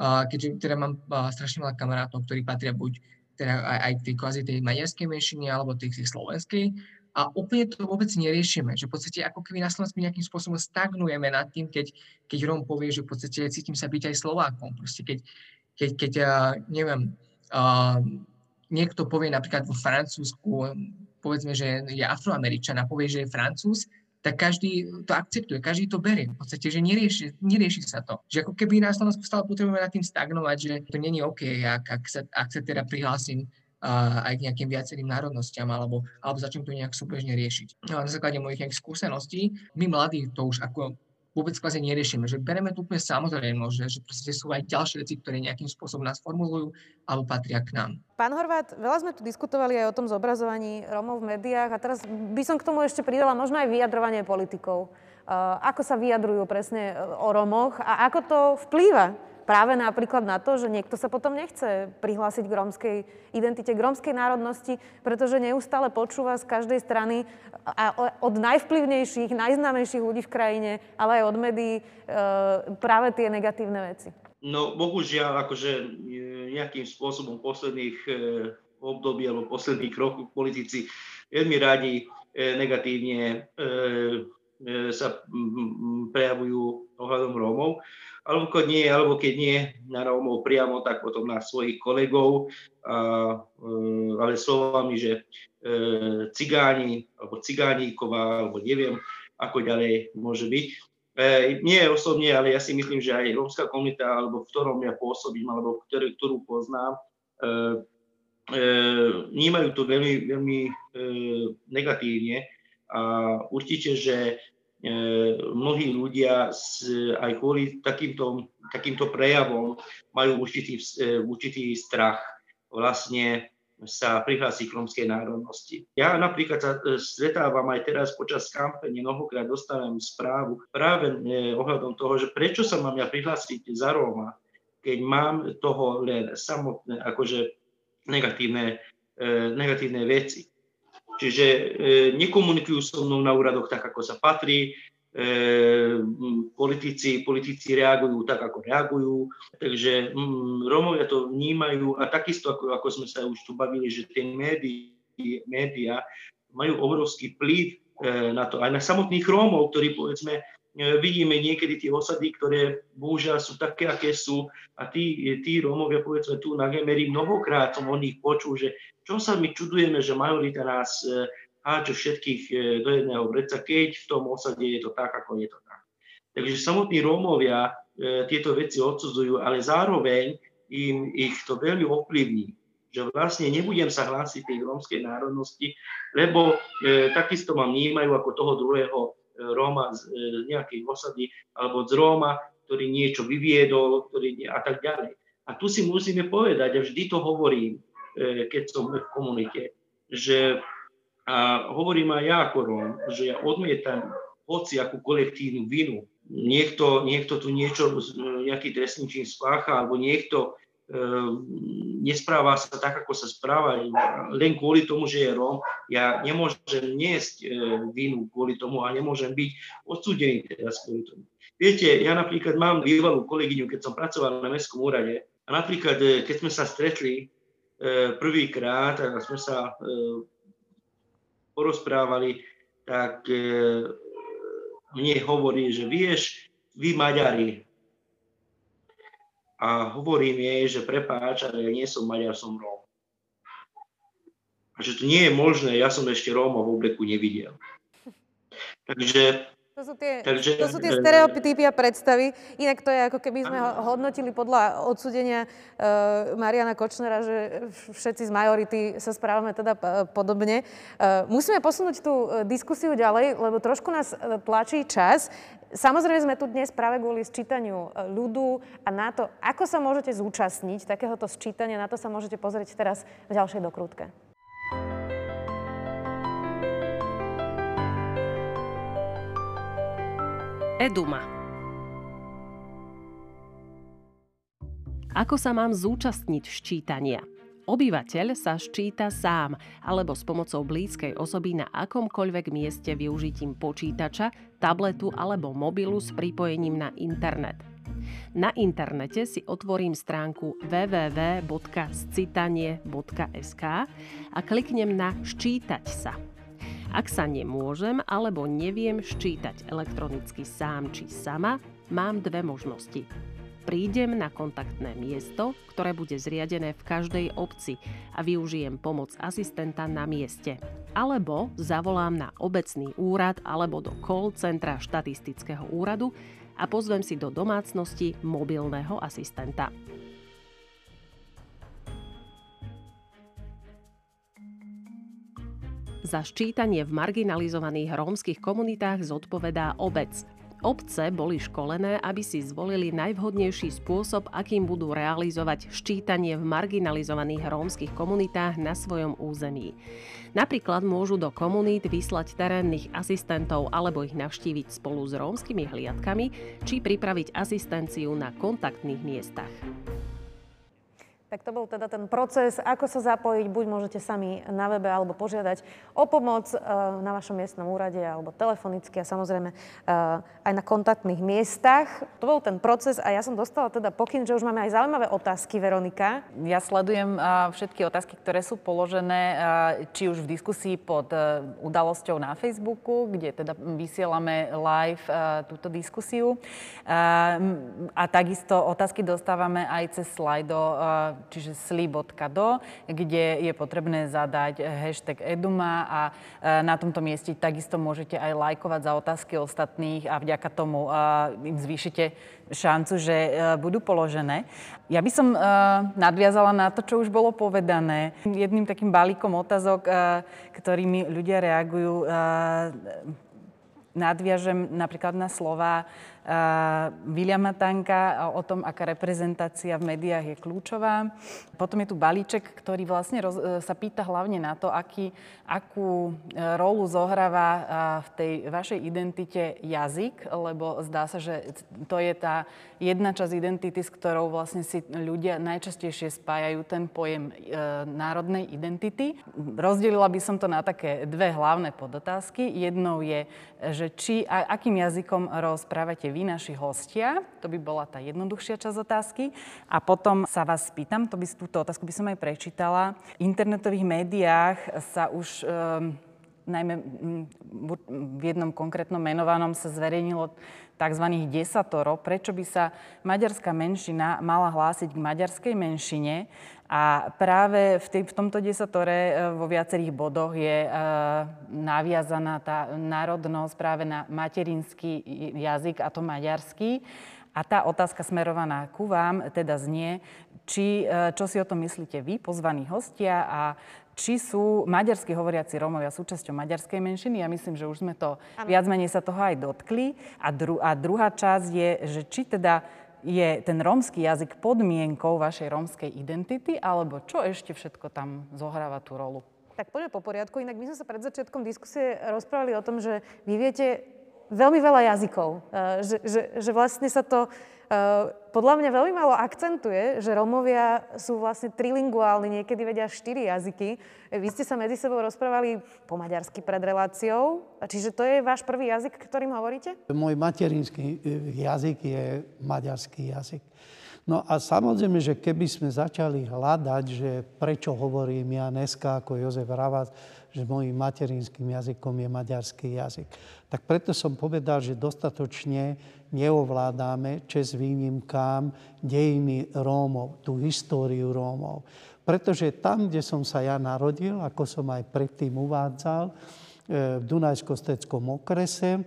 Keďže teda mám strašne veľa kamarátov, ktorí patria buď teda aj, aj tej kvázi tej maďarskej menšiny alebo tej, tej slovenskej, a úplne to vôbec neriešime, že v podstate ako keby na Slovensku nejakým spôsobom stagnujeme nad tým, keď, keď Róm povie, že v podstate cítim sa byť aj Slovákom. Proste keď, keď, keď neviem, uh, niekto povie napríklad vo Francúzsku, povedzme, že je afroameričan a povie, že je francúz, tak každý to akceptuje, každý to berie. V podstate, že nerieši, nerieši sa to. Že ako keby na Slovensku stále potrebujeme nad tým stagnovať, že to není OK, ak, ak, sa, ak sa teda prihlásim uh, aj k nejakým viacerým národnostiam, alebo, alebo začnem to nejak súbežne riešiť. No, na základe mojich skúseností, my mladí to už ako vôbec kvázi neriešime, že bereme tu úplne samozrejmosť, že, že proste sú aj ďalšie veci, ktoré nejakým spôsobom nás formulujú alebo patria k nám. Pán Horvát, veľa sme tu diskutovali aj o tom zobrazovaní Rómov v médiách a teraz by som k tomu ešte pridala možno aj vyjadrovanie politikov. Uh, ako sa vyjadrujú presne o Rómoch a ako to vplýva práve napríklad na to, že niekto sa potom nechce prihlásiť k rómskej identite, k rómskej národnosti, pretože neustále počúva z každej strany a od najvplyvnejších, najznámejších ľudí v krajine, ale aj od médií e, práve tie negatívne veci. No bohužiaľ, akože nejakým spôsobom posledných období alebo posledných rokov politici veľmi radi negatívne sa prejavujú ohľadom Rómov alebo keď nie, alebo keď nie na Rómov priamo, tak potom na svojich kolegov, a, e, ale slovami, že e, cigáni, alebo cigáníková, alebo neviem, ako ďalej môže byť. E, nie osobne, ale ja si myslím, že aj rómska komunita, alebo v ktorom ja pôsobím, alebo ktorú, ktorú poznám, e, e, vnímajú to veľmi, veľmi e, negatívne. A určite, že mnohí ľudia aj kvôli takýmto, takýmto prejavom majú určitý, e, určitý strach vlastne sa prihlásiť k rómskej národnosti. Ja napríklad sa e, stretávam aj teraz počas kampane, mnohokrát dostávam správu práve ohľadom toho, že prečo sa mám ja prihlásiť za Róma, keď mám toho len samotné, akože negatívne, negatívne veci. Čiže e, nekomunikujú so mnou na úradoch tak, ako sa patrí, e, politici, politici reagujú tak, ako reagujú. Takže mm, Rómovia to vnímajú a takisto, ako, ako sme sa už tu bavili, že tie médiá majú obrovský vplyv e, na to, aj na samotných Rómov, ktorí povedzme vidíme niekedy tie osady, ktoré bohužiaľ sú také, aké sú. A tí, tí Rómovia, povedzme tu na Gemery, mnohokrát som o nich počul, že čo sa my čudujeme, že majorita nás e, háče všetkých e, do jedného vreca, keď v tom osade je to tak, ako je to tak. Takže samotní Rómovia tieto veci odsudzujú, ale zároveň im ich to veľmi ovplyvní že vlastne nebudem sa hlásiť tej rómskej národnosti, lebo e, takisto ma vnímajú ako toho druhého Róma z e, nejakej osady alebo z Róma, ktorý niečo vyviedol ktorý, a tak ďalej. A tu si musíme povedať, a vždy to hovorím, e, keď som v komunite, že a hovorím aj ja ako Róm, že ja odmietam hoci akú kolektívnu vinu. Niekto, niekto tu niečo, nejaký trestný čin spácha, alebo niekto Ehm, nespráva sa tak, ako sa správa, len kvôli tomu, že je Róm. Ja nemôžem niesť e, vinu kvôli tomu a nemôžem byť odsúdený teraz kvôli tomu. Viete, ja napríklad mám bývalú kolegyňu, keď som pracoval na Mestskom úrade a napríklad, e, keď sme sa stretli e, prvýkrát a sme sa porozprávali, tak mne hovorí, že vieš, vy Maďari, a hovorím jej, že prepáč, ale ja nie som Maďar, som Róm. A že to nie je možné, ja som ešte Róma v obleku nevidel. Takže to sú tie, Takže, to sú tie stereotypy a predstavy. Inak to je ako keby sme ho hodnotili podľa odsudenia uh, Mariana Kočnera, že všetci z majority sa správame teda podobne. Uh, musíme posunúť tú diskusiu ďalej, lebo trošku nás tlačí čas. Samozrejme sme tu dnes práve kvôli sčítaniu ľudu a na to, ako sa môžete zúčastniť takéhoto sčítania, na to sa môžete pozrieť teraz v ďalšej dokrútke. Eduma. Ako sa mám zúčastniť ščítania? Obyvateľ sa ščíta sám alebo s pomocou blízkej osoby na akomkoľvek mieste využitím počítača, tabletu alebo mobilu s pripojením na internet. Na internete si otvorím stránku www.scitanie.sk a kliknem na Ščítať sa. Ak sa nemôžem alebo neviem ščítať elektronicky sám či sama, mám dve možnosti. Prídem na kontaktné miesto, ktoré bude zriadené v každej obci a využijem pomoc asistenta na mieste. Alebo zavolám na obecný úrad alebo do call centra štatistického úradu a pozvem si do domácnosti mobilného asistenta. Za ščítanie v marginalizovaných rómskych komunitách zodpovedá obec. Obce boli školené, aby si zvolili najvhodnejší spôsob, akým budú realizovať ščítanie v marginalizovaných rómskych komunitách na svojom území. Napríklad môžu do komunít vyslať terénnych asistentov alebo ich navštíviť spolu s rómskymi hliadkami či pripraviť asistenciu na kontaktných miestach. Tak to bol teda ten proces, ako sa zapojiť. Buď môžete sami na webe alebo požiadať o pomoc e, na vašom miestnom úrade alebo telefonicky a samozrejme e, aj na kontaktných miestach. To bol ten proces a ja som dostala teda pokyn, že už máme aj zaujímavé otázky, Veronika. Ja sledujem všetky otázky, ktoré sú položené, či už v diskusii pod udalosťou na Facebooku, kde teda vysielame live túto diskusiu. A takisto otázky dostávame aj cez slajdo čiže sli.do, kde je potrebné zadať hashtag eduma a e, na tomto mieste takisto môžete aj lajkovať za otázky ostatných a vďaka tomu e, im zvýšite šancu, že e, budú položené. Ja by som nadviazala na to, čo už bolo povedané. Jedným takým balíkom otázok, ktorými ľudia reagujú, nadviažem napríklad na slova Williama Tanka o tom, aká reprezentácia v médiách je kľúčová. Potom je tu balíček, ktorý vlastne roz, e, sa pýta hlavne na to, aký, akú e, rolu zohráva v tej vašej identite jazyk, lebo zdá sa, že to je tá jedna časť identity, s ktorou vlastne si ľudia najčastejšie spájajú ten pojem e, národnej identity. Rozdelila by som to na také dve hlavné podotázky. Jednou je, že či a, akým jazykom rozprávate vy, naši hostia. To by bola tá jednoduchšia časť otázky. A potom sa vás spýtam, to by, túto otázku by som aj prečítala. V internetových médiách sa už um, najmä v jednom konkrétnom menovanom sa zverejnilo tzv. desatoro, prečo by sa maďarská menšina mala hlásiť k maďarskej menšine. A práve v, tej, v tomto desatore e, vo viacerých bodoch je e, naviazaná tá národnosť práve na materinský jazyk, a to maďarský. A tá otázka smerovaná ku vám teda znie, či, e, čo si o tom myslíte vy, pozvaní hostia, a či sú maďarsky hovoriaci Rómovia súčasťou maďarskej menšiny. Ja myslím, že už sme to, ano. viac menej sa toho aj dotkli. A, dru, a druhá časť je, že či teda je ten rómsky jazyk podmienkou vašej rómskej identity, alebo čo ešte všetko tam zohráva tú rolu? Tak poďme po poriadku. Inak my sme sa pred začiatkom diskusie rozprávali o tom, že vy viete veľmi veľa jazykov. Eh, že, že, že vlastne sa to podľa mňa veľmi malo akcentuje, že Romovia sú vlastne trilinguálni, niekedy vedia štyri jazyky. Eh, vy ste sa medzi sebou rozprávali po maďarsky pred reláciou, čiže to je váš prvý jazyk, ktorým hovoríte? Môj materinský eh, jazyk je maďarský jazyk. No a samozrejme, že keby sme začali hľadať, že prečo hovorím ja dneska ako Jozef Ravác, že môjim materinským jazykom je maďarský jazyk. Tak preto som povedal, že dostatočne neovládame čes výnimkám dejiny Rómov, tú históriu Rómov. Pretože tam, kde som sa ja narodil, ako som aj predtým uvádzal, e, v Dunajsko-Steckom okrese, e,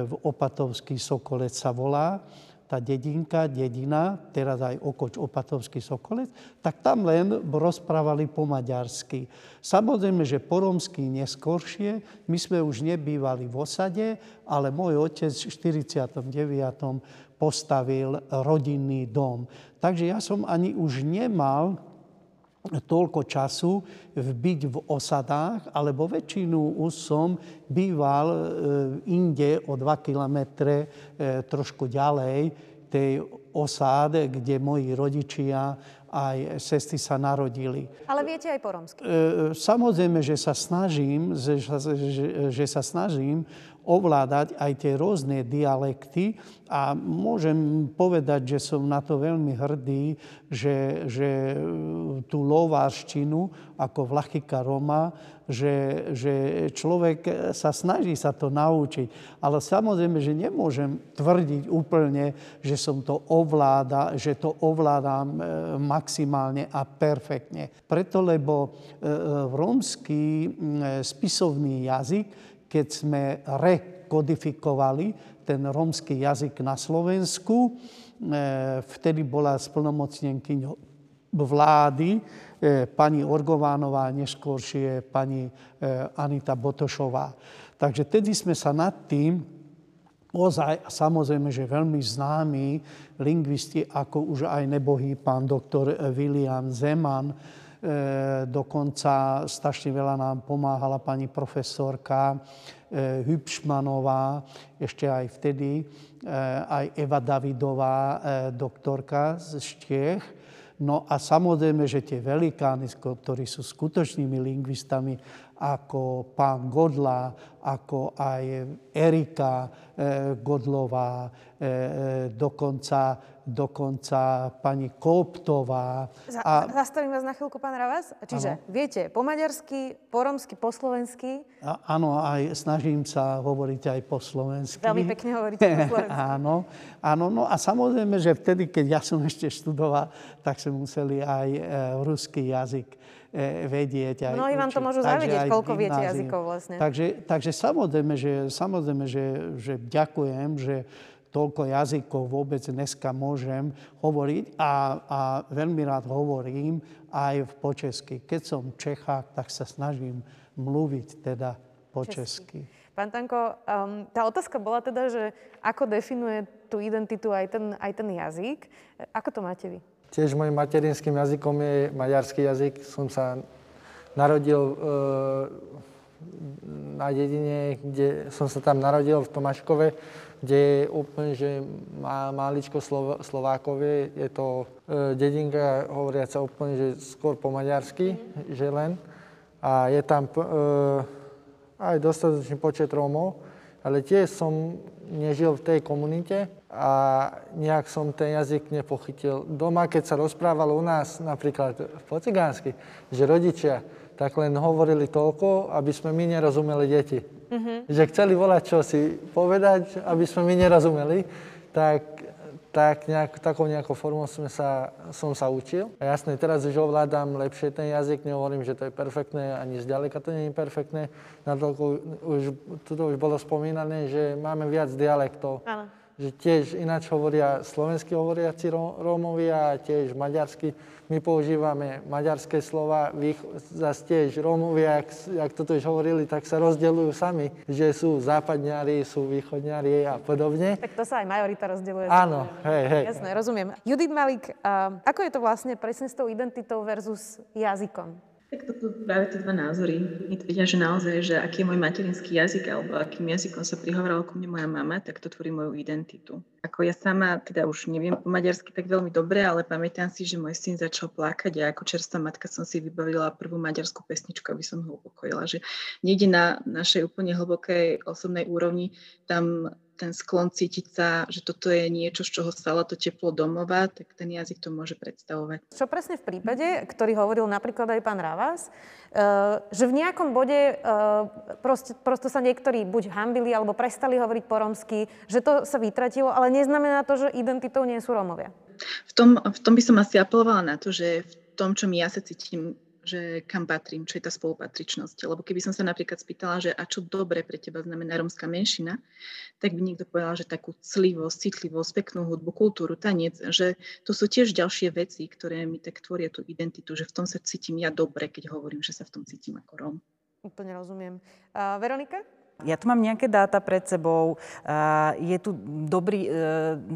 v Opatovský Sokolec sa volá, tá dedinka, dedina, teraz aj Okoč, Opatovský Sokolec, tak tam len rozprávali po maďarsky. Samozrejme, že po romsky neskoršie, my sme už nebývali v osade, ale môj otec v 49. postavil rodinný dom. Takže ja som ani už nemal toľko času byť v osadách, alebo väčšinu už som býval e, inde o 2 kilometre e, trošku ďalej tej osáde, kde moji rodičia aj sestry sa narodili. Ale viete aj po romsky? E, samozrejme, že sa snažím, že, že, že sa snažím ovládať aj tie rôzne dialekty a môžem povedať, že som na to veľmi hrdý, že, že tú lovárštinu ako Vlachika Roma, že, že človek sa snaží sa to naučiť. Ale samozrejme, že nemôžem tvrdiť úplne, že som to ovláda, že to ovládam e, maximálne a perfektne. Preto, lebo e, e, rómsky spisovný jazyk keď sme rekodifikovali ten rómsky jazyk na Slovensku. E, vtedy bola splnomocnenkyňou vlády e, pani Orgovánová, neskôršie pani e, Anita Botošová. Takže tedy sme sa nad tým ozaj, a samozrejme, že veľmi známi lingvisti, ako už aj nebohý pán doktor William Zeman, dokonca strašne veľa nám pomáhala pani profesorka e, Hübšmanová, ešte aj vtedy, e, aj Eva Davidová, doktorka z Štiech. No a samozrejme, že tie velikány, ktorí sú skutočnými lingvistami, ako pán Godla, ako aj Erika Godlová, dokonca dokonca pani Koptová. A... Zastavím vás na chvíľku, pán Ravas. Čiže ano. viete po maďarsky, po romsky, po slovensky? A, áno, aj snažím sa hovoriť aj po slovensky. Veľmi pekne hovoríte po slovensky. áno, áno, no a samozrejme, že vtedy, keď ja som ešte študoval, tak sme museli aj e, ruský jazyk e, vedieť. Aj Mnohí vám to môžu zavedieť, koľko viete jazykov vlastne. Takže, takže samozrejme, že, samozrejme, že, že ďakujem, že toľko jazykov vôbec dneska môžem hovoriť a, a veľmi rád hovorím aj v počesky. Keď som Čechák, tak sa snažím mluviť teda po česky. Pán Tanko, um, tá otázka bola teda, že ako definuje tú identitu aj ten, aj ten jazyk. Ako to máte vy? Tiež môjim materinským jazykom je maďarský jazyk. Som sa narodil e, na dedine, kde som sa tam narodil v Tomáškove kde je úplne, že má maličko Slov- Slovákovie, je to e, dedinka hovoriaca úplne, že skôr po maďarsky, že len. A je tam e, aj dostatočný počet Rómov, ale tiež som nežil v tej komunite a nejak som ten jazyk nepochytil. Doma, keď sa rozprávalo u nás napríklad po cigánsky, že rodičia tak len hovorili toľko, aby sme my nerozumeli deti. Mm-hmm. Že chceli volať čo si povedať, aby sme my nerozumeli, tak, tak nejak, takou nejakou formou sme sa, som sa učil. A jasne, teraz už ovládam lepšie ten jazyk, nehovorím, že to je perfektné, ani zďaleka to nie je perfektné. Na to už, tuto už bolo spomínané, že máme viac dialektov. Áno že tiež ináč hovoria slovenskí hovoriaci Rómovia a tiež maďarsky. My používame maďarské slova, vy zase tiež Rómovia, jak, jak toto už hovorili, tak sa rozdeľujú sami, že sú západňári, sú východňári a podobne. Tak to sa aj majorita rozdeľuje. Áno, hej, hej. Jasné, rozumiem. Judith Malik, uh, ako je to vlastne presne s tou identitou versus jazykom? Tak toto práve tie dva názory mi tvrdia, že naozaj, že aký je môj materinský jazyk alebo akým jazykom sa prihovorala ku mne moja mama, tak to tvorí moju identitu. Ako ja sama, teda už neviem po maďarsky tak veľmi dobre, ale pamätám si, že môj syn začal plakať a ako čerstvá matka som si vybavila prvú maďarskú pesničku, aby som ho upokojila, že niekde na našej úplne hlbokej osobnej úrovni tam ten sklon cítiť sa, že toto je niečo, z čoho stala to teplo domova, tak ten jazyk to môže predstavovať. Čo presne v prípade, ktorý hovoril napríklad aj pán Ravas, eh, že v nejakom bode eh, proste, proste sa niektorí buď hambili alebo prestali hovoriť po romsky, že to sa vytratilo, ale neznamená to, že identitou nie sú Rómovia. V tom, v tom by som asi apelovala na to, že v tom, čo mi ja sa cítim že kam patrím, čo je tá spolupatričnosť. Lebo keby som sa napríklad spýtala, že a čo dobre pre teba znamená romská menšina, tak by niekto povedal, že takú clivosť, citlivosť, peknú hudbu, kultúru, tanec, že to sú tiež ďalšie veci, ktoré mi tak tvoria tú identitu, že v tom sa cítim ja dobre, keď hovorím, že sa v tom cítim ako Rom. Úplne rozumiem. Uh, Veronika? Ja tu mám nejaké dáta pred sebou. Je tu dobrý, e,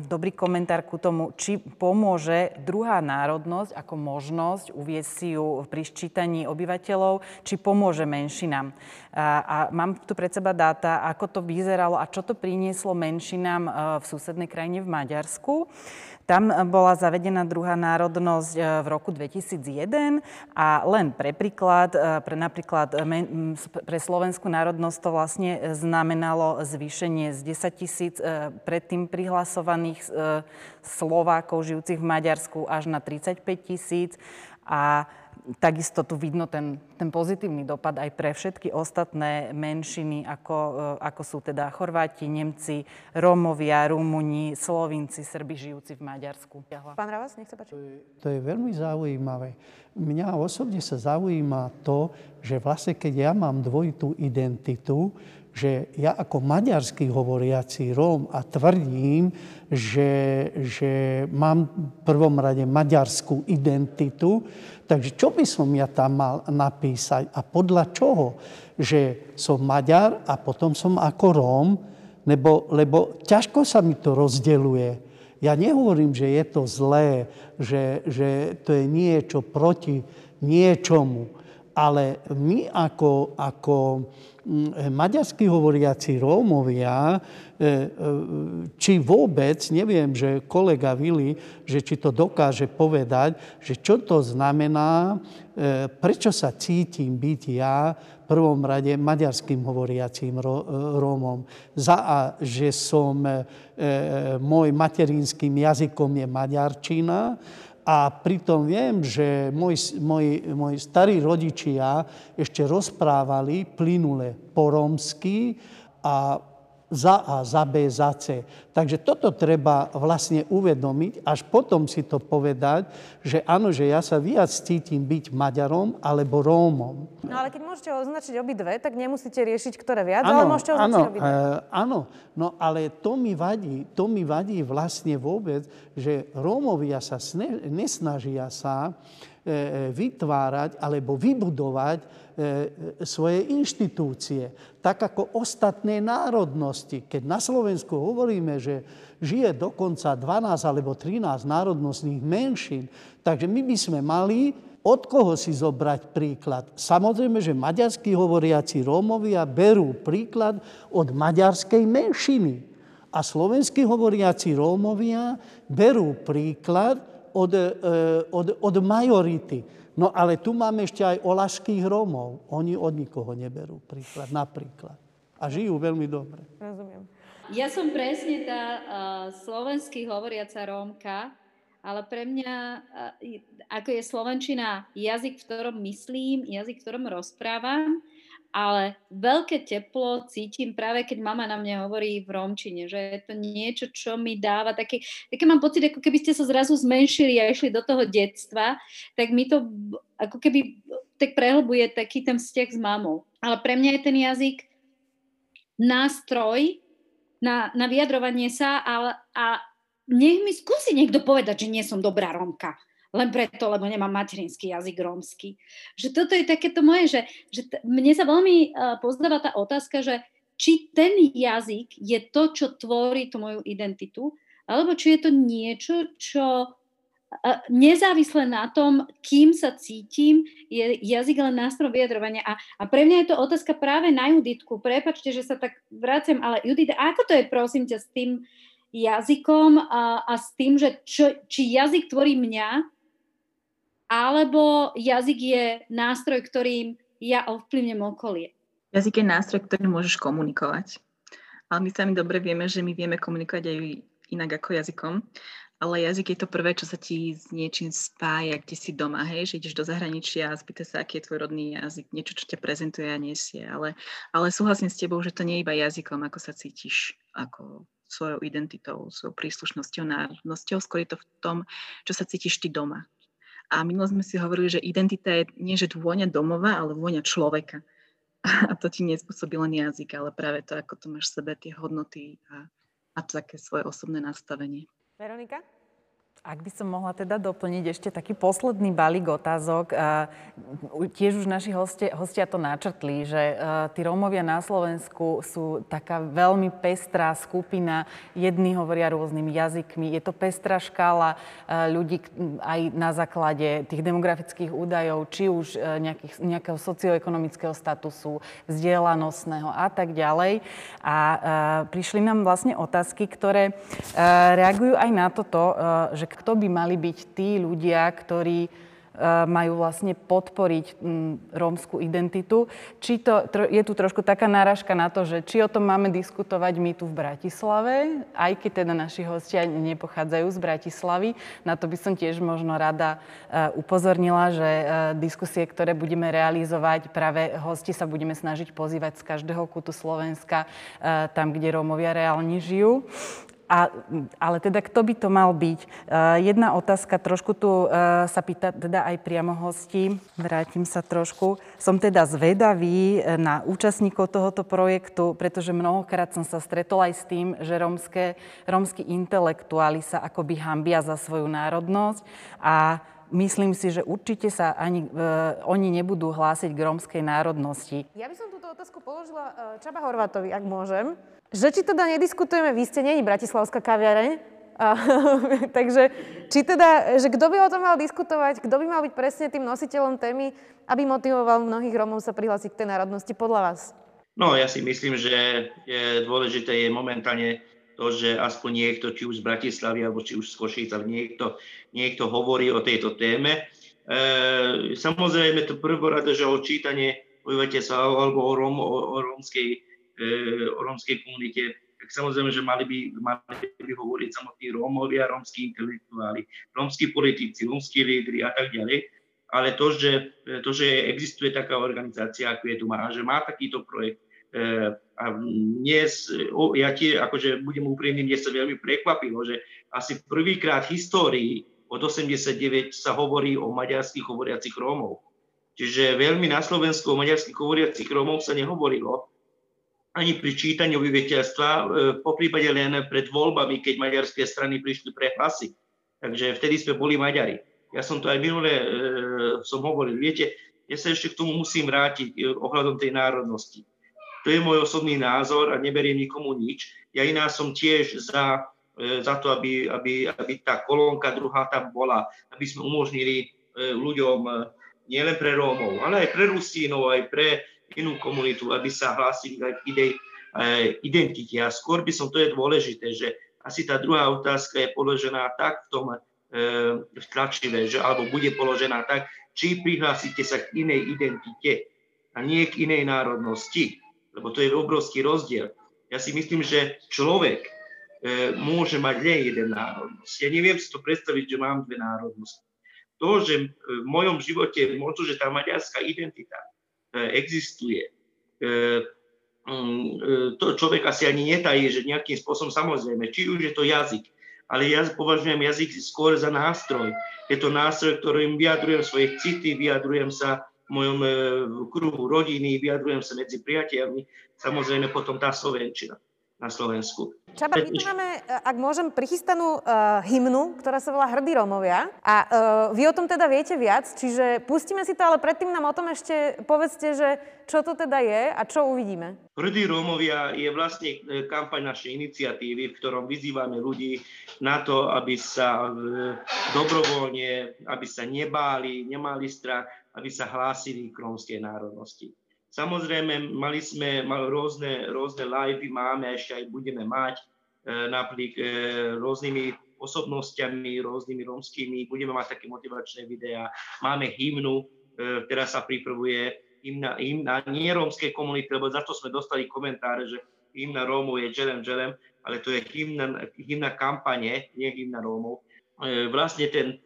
dobrý komentár ku tomu, či pomôže druhá národnosť ako možnosť uviesť si ju pri sčítaní obyvateľov, či pomôže menšinám. A mám tu pred seba dáta, ako to vyzeralo a čo to prinieslo menšinám e, v susednej krajine v Maďarsku. Tam bola zavedená druhá národnosť e, v roku 2001 a len pre príklad, e, pre napríklad e, pre slovenskú národnosť to vlastne znamenalo zvýšenie z 10 tisíc predtým prihlasovaných Slovákov žijúcich v Maďarsku až na 35 tisíc a takisto tu vidno ten, ten pozitívny dopad aj pre všetky ostatné menšiny, ako, e, ako sú teda Chorváti, Nemci, Rómovia, Rumuni, Slovinci, Srbi žijúci v Maďarsku. Pán Ravas, nech sa páči. To je, to je veľmi zaujímavé. Mňa osobne sa zaujíma to, že vlastne keď ja mám dvojitú identitu, že ja ako maďarský hovoriaci Róm a tvrdím, že, že mám v prvom rade maďarskú identitu, takže čo by som ja tam mal napísať a podľa čoho? Že som Maďar a potom som ako Róm, lebo, lebo ťažko sa mi to rozdeluje. Ja nehovorím, že je to zlé, že, že to je niečo proti niečomu, Ale my ako, ako maďarsky hovoriaci Rómovia, e, e, či vôbec, neviem, že kolega Vili, že či to dokáže povedať, že čo to znamená, e, prečo sa cítim byť ja v prvom rade maďarským hovoriacím Rómom. Za a, že som, môj materinským jazykom je maďarčina, a pritom viem, že moji, moji, moji starí rodičia ešte rozprávali plynule po romsky a za A, za B, za C. Takže toto treba vlastne uvedomiť, až potom si to povedať, že áno, že ja sa viac cítim byť Maďarom alebo Rómom. No ale keď môžete označiť obidve, tak nemusíte riešiť, ktoré viac, ano, ale môžete označiť ano, obidve. E, áno, no ale to mi vadí, to mi vadí vlastne vôbec, že Rómovia sa sne, nesnažia sa e, vytvárať alebo vybudovať E, svoje inštitúcie, tak ako ostatné národnosti. Keď na Slovensku hovoríme, že žije dokonca 12 alebo 13 národnostných menšín, takže my by sme mali od koho si zobrať príklad? Samozrejme, že maďarskí hovoriaci Rómovia berú príklad od maďarskej menšiny. A slovenskí hovoriaci Rómovia berú príklad od, e, od, od majority. No ale tu máme ešte aj olašských Rómov. Oni od nikoho neberú príklad, napríklad. A žijú veľmi dobre. Rozumiem. Ja som presne tá uh, slovenský hovoriaca Rómka, ale pre mňa, uh, ako je Slovenčina jazyk, v ktorom myslím, jazyk, v ktorom rozprávam, ale veľké teplo cítim práve, keď mama na mňa hovorí v romčine, že je to niečo, čo mi dáva také, také mám pocit, ako keby ste sa zrazu zmenšili a išli do toho detstva, tak mi to ako keby tak prehlbuje taký ten vzťah s mamou. Ale pre mňa je ten jazyk nástroj na, na vyjadrovanie sa a, a nech mi skúsi niekto povedať, že nie som dobrá Romka len preto, lebo nemám materinský jazyk rómsky. Že toto je takéto moje, že, že t- mne sa veľmi uh, pozdáva tá otázka, že či ten jazyk je to, čo tvorí tú moju identitu, alebo či je to niečo, čo nezávisle na tom, kým sa cítim, je jazyk len nástroj vyjadrovania. A, a pre mňa je to otázka práve na Juditku. Prepačte, že sa tak vraciam, ale Judita, ako to je, prosím ťa, s tým jazykom a, a s tým, že čo, či jazyk tvorí mňa, alebo jazyk je nástroj, ktorým ja ovplyvnem okolie? Jazyk je nástroj, ktorým môžeš komunikovať. Ale my sami dobre vieme, že my vieme komunikovať aj inak ako jazykom. Ale jazyk je to prvé, čo sa ti s niečím spája, kde si doma, hej, že ideš do zahraničia a spýta sa, aký je tvoj rodný jazyk, niečo, čo ťa prezentuje a nesie. Ale, ale súhlasím s tebou, že to nie je iba jazykom, ako sa cítiš, ako svojou identitou, svojou príslušnosťou, národnosťou, skôr je to v tom, čo sa cítiš ty doma, a minulo sme si hovorili, že identita je nie, že vôňa domova, ale vôňa človeka. A to ti nespôsobí len jazyk, ale práve to, ako to máš v sebe, tie hodnoty a, a také svoje osobné nastavenie. Veronika? Ak by som mohla teda doplniť ešte taký posledný balík otázok. Tiež už naši hostia, hostia to načrtli, že tí Rómovia na Slovensku sú taká veľmi pestrá skupina. Jedni hovoria rôznymi jazykmi. Je to pestrá škála ľudí aj na základe tých demografických údajov, či už e, nejakých, nejakého socioekonomického statusu, vzdelanostného a tak ďalej. A prišli nám vlastne otázky, ktoré e, reagujú aj na toto, e, že kto by mali byť tí ľudia, ktorí e, majú vlastne podporiť rómskú identitu. Či to, je tu trošku taká náražka na to, že či o tom máme diskutovať my tu v Bratislave, aj keď teda naši hostia nepochádzajú z Bratislavy. Na to by som tiež možno rada e, upozornila, že e, diskusie, ktoré budeme realizovať, práve hosti sa budeme snažiť pozývať z každého kútu Slovenska, tam, kde Rómovia reálne žijú. A, ale teda kto by to mal byť? Uh, jedna otázka, trošku tu uh, sa pýta teda aj priamo hostí. Vrátim sa trošku. Som teda zvedavý e, na účastníkov tohoto projektu, pretože mnohokrát som sa stretol aj s tým, že rómske, rómsky intelektuáli sa akoby hambia za svoju národnosť a myslím si, že určite sa ani uh, oni nebudú hlásiť k rómskej národnosti. Ja by som túto otázku položila Čaba Horvátovi, ak môžem. Že či teda nediskutujeme, vy ste není bratislavská kaviareň, A, takže či teda, že kto by o tom mal diskutovať, kto by mal byť presne tým nositeľom témy, aby motivoval mnohých Rómov sa prihlásiť k tej národnosti podľa vás? No, ja si myslím, že je dôležité je momentálne to, že aspoň niekto, či už z Bratislavy, alebo či už z Košíc, niekto, niekto hovorí o tejto téme. E, samozrejme, to prvorade, že o čítanie obyvateľstva alebo o, Róm, o, o, rómskej, o rómskej komunite tak samozrejme, že mali by, mali by hovoriť samotní Rómovia, rómsky intelektuáli, rómsky politici, rómsky lídry a tak ďalej. Ale to že, to, že existuje taká organizácia, ako je tu má, že má takýto projekt, e, a dnes, ja tie, akože budem úprimný, mne sa veľmi prekvapilo, že asi prvýkrát v histórii od 89 sa hovorí o maďarských hovoriacich Rómov. Čiže veľmi na Slovensku o maďarských hovoriacich Rómov sa nehovorilo ani pri čítaní obyvateľstva, e, po prípade len pred voľbami, keď maďarské strany prišli pre hlasy. Takže vtedy sme boli Maďari. Ja som to aj minule e, som hovoril. Viete, ja sa ešte k tomu musím vrátiť e, ohľadom tej národnosti. To je môj osobný názor a neberiem nikomu nič. Ja iná som tiež za, za to, aby, aby, aby tá kolónka druhá tam bola, aby sme umožnili ľuďom nielen pre Rómov, ale aj pre Rusínov, aj pre inú komunitu, aby sa hlásili aj k idej, identite. A skôr by som, to je dôležité, že asi tá druhá otázka je položená tak v tom e, tlačive, že, alebo bude položená tak, či prihlásite sa k inej identite a nie k inej národnosti, lebo to je obrovský rozdiel. Ja si myslím, že človek e, môže mať len jeden národnosť. Ja neviem si to predstaviť, že mám dve národnosti. To, že v mojom živote možno, že tá maďarská identita existuje. E, mm, e, to človek asi ani netají, že nejakým spôsobom samozrejme, či už je to jazyk, ale ja považujem jazyk skôr za nástroj. Je to nástroj, ktorým vyjadrujem svoje city, vyjadrujem sa v mojom kruhu rodiny, vyjadrujem sa medzi priateľmi, samozrejme potom tá Slovenčina na Slovensku. Čaba, my tu máme, e, ak môžem, prichystanú uh, hymnu, ktorá sa volá Hrdí Rómovia. A uh, vy o tom teda viete viac, čiže pustíme si to, ale predtým nám o tom ešte povedzte, že čo to teda je a čo uvidíme. Hrdí Rómovia je vlastne kampaň našej iniciatívy, v ktorom vyzývame ľudí na to, aby sa uh, dobrovoľne, aby sa nebáli, nemali strach, aby sa hlásili k rómskej národnosti. Samozrejme, mali sme mal rôzne, rôzne livey, máme ešte aj budeme mať, e, napríklad e, rôznymi osobnostiami, rôznymi rómskymi, budeme mať také motivačné videá, máme hymnu, e, ktorá sa pripravuje, hymna, hymna nie rómskej komunity, lebo za to sme dostali komentáre, že hymna Rómov je Dželem Dželem, ale to je hymna, hymna kampane, nie hymna Rómov. Vlastne ten,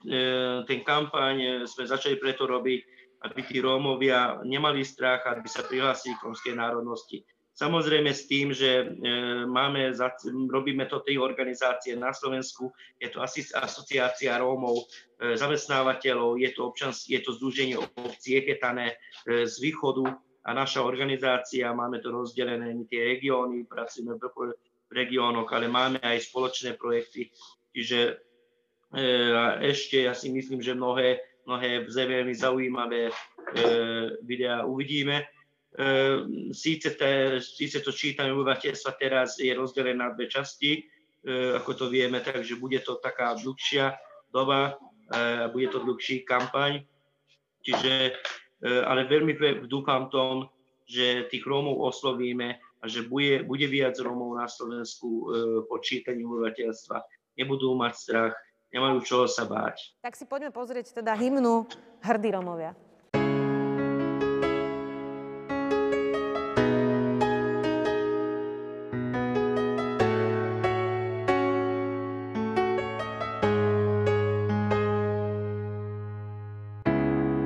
ten kampaň sme začali preto robiť, aby tí Rómovia nemali strach, aby sa prihlásili k rómskej národnosti. Samozrejme s tým, že e, máme, robíme to tej organizácie na Slovensku, je to asi asociácia Rómov, e, zamestnávateľov, je to, občans, je to združenie obcí Eketané e, z východu a naša organizácia, máme to rozdelené tie regióny, pracujeme v regiónoch, ale máme aj spoločné projekty. Čiže ešte ja si myslím, že mnohé mnohé veľmi zaujímavé e, videá uvidíme. E, síce, te, síce to čítanie obyvateľstva teraz je rozdelené na dve časti, e, ako to vieme, takže bude to taká dlhšia doba, e, bude to dlhší kampaň. Čiže, e, ale veľmi dúfam tom, že tých Rómov oslovíme a že bude, bude viac Rómov na Slovensku e, po čítaní obyvateľstva. Nebudú mať strach, nemajú čoho sa báť. Tak si poďme pozrieť teda hymnu Hrdí Romovia.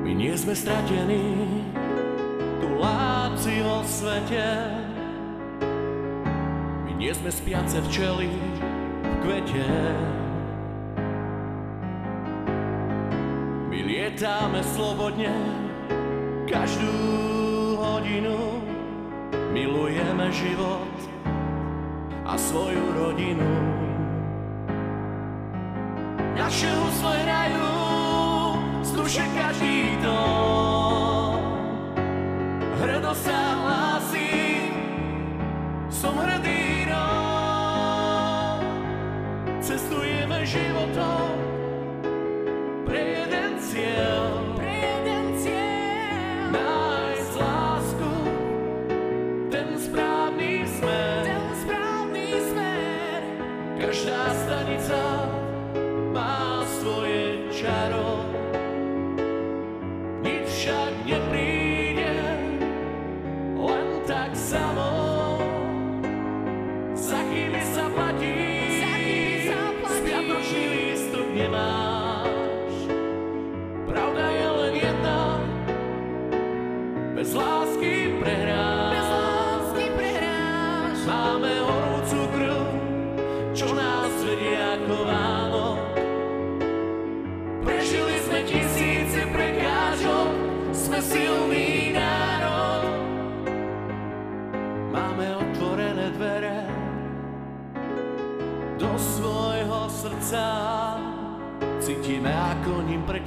My nie sme stratení, tu láci vo svete. My nie sme spiace včely v kvete. Lietáme slobodne každú hodinu. Milujeme život a svoju rodinu. Naše husle hrajú z duše každý dom. Hrdo sa hlási,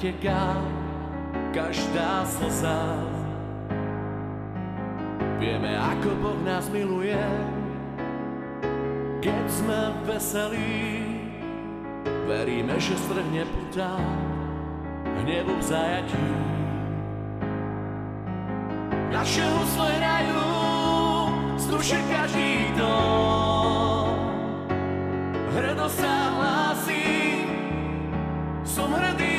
ním preteká každá slza. Vieme, ako Boh nás miluje, keď sme veselí. Veríme, že strhne puta hnevu v zajatí. Naše husle hrajú duše každý dom. Hrdo sa hlási, som hrdý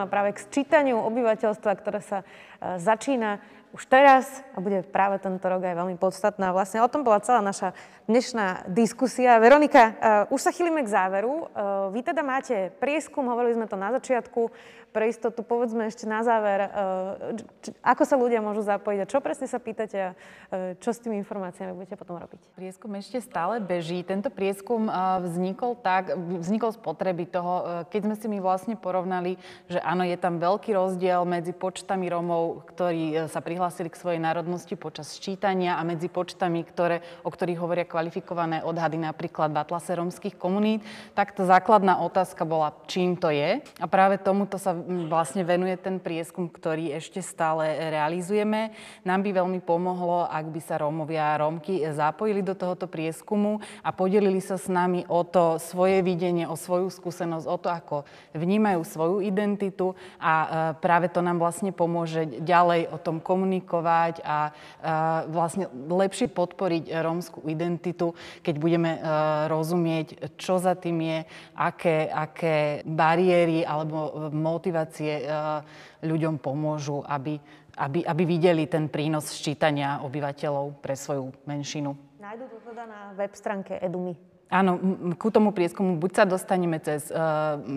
Roma práve k sčítaniu obyvateľstva, ktoré sa e, začína už teraz. a bude práve tento rok aj veľmi podstatná. Vlastne o tom bola celá naša dnešná diskusia. Veronika, e, už sa chýlime k záveru. E, vy teda máte prieskum, hovorili sme to na začiatku. Pre istotu povedzme ešte na záver, e, č- ako sa ľudia môžu zapojiť a čo presne sa pýtate a čo s tými informáciami budete potom robiť. Prieskum ešte stále beží. Tento prieskum vznikol tak, vznikol z potreby toho, keď sme si my vlastne porovnali, že áno, je tam veľký rozdiel medzi počtami Rómov, ktorí sa prihlásili k svojej národnosti počas sčítania a medzi počtami, ktoré, o ktorých hovoria kvalifikované odhady napríklad v atlase rómskych komunít, tak tá základná otázka bola, čím to je. A práve tomuto sa vlastne venuje ten prieskum, ktorý ešte stále realizujeme. Nám by veľmi pomohlo, ak by sa Rómovia a Rómky zapojili do tohoto prieskumu a podelili sa s nami o to svoje videnie, o svoju skúsenosť, o to, ako vnímajú svoju identitu a e, práve to nám vlastne pomôže ďalej o tom komunikovať a e, vlastne lepšie podporiť rómskú identitu, keď budeme e, rozumieť, čo za tým je, aké, aké bariéry alebo motivácie ľuďom pomôžu, aby, aby, aby videli ten prínos sčítania obyvateľov pre svoju menšinu. Nájdu to teda na web stránke Edumy. Áno, ku tomu prieskumu buď sa dostaneme cez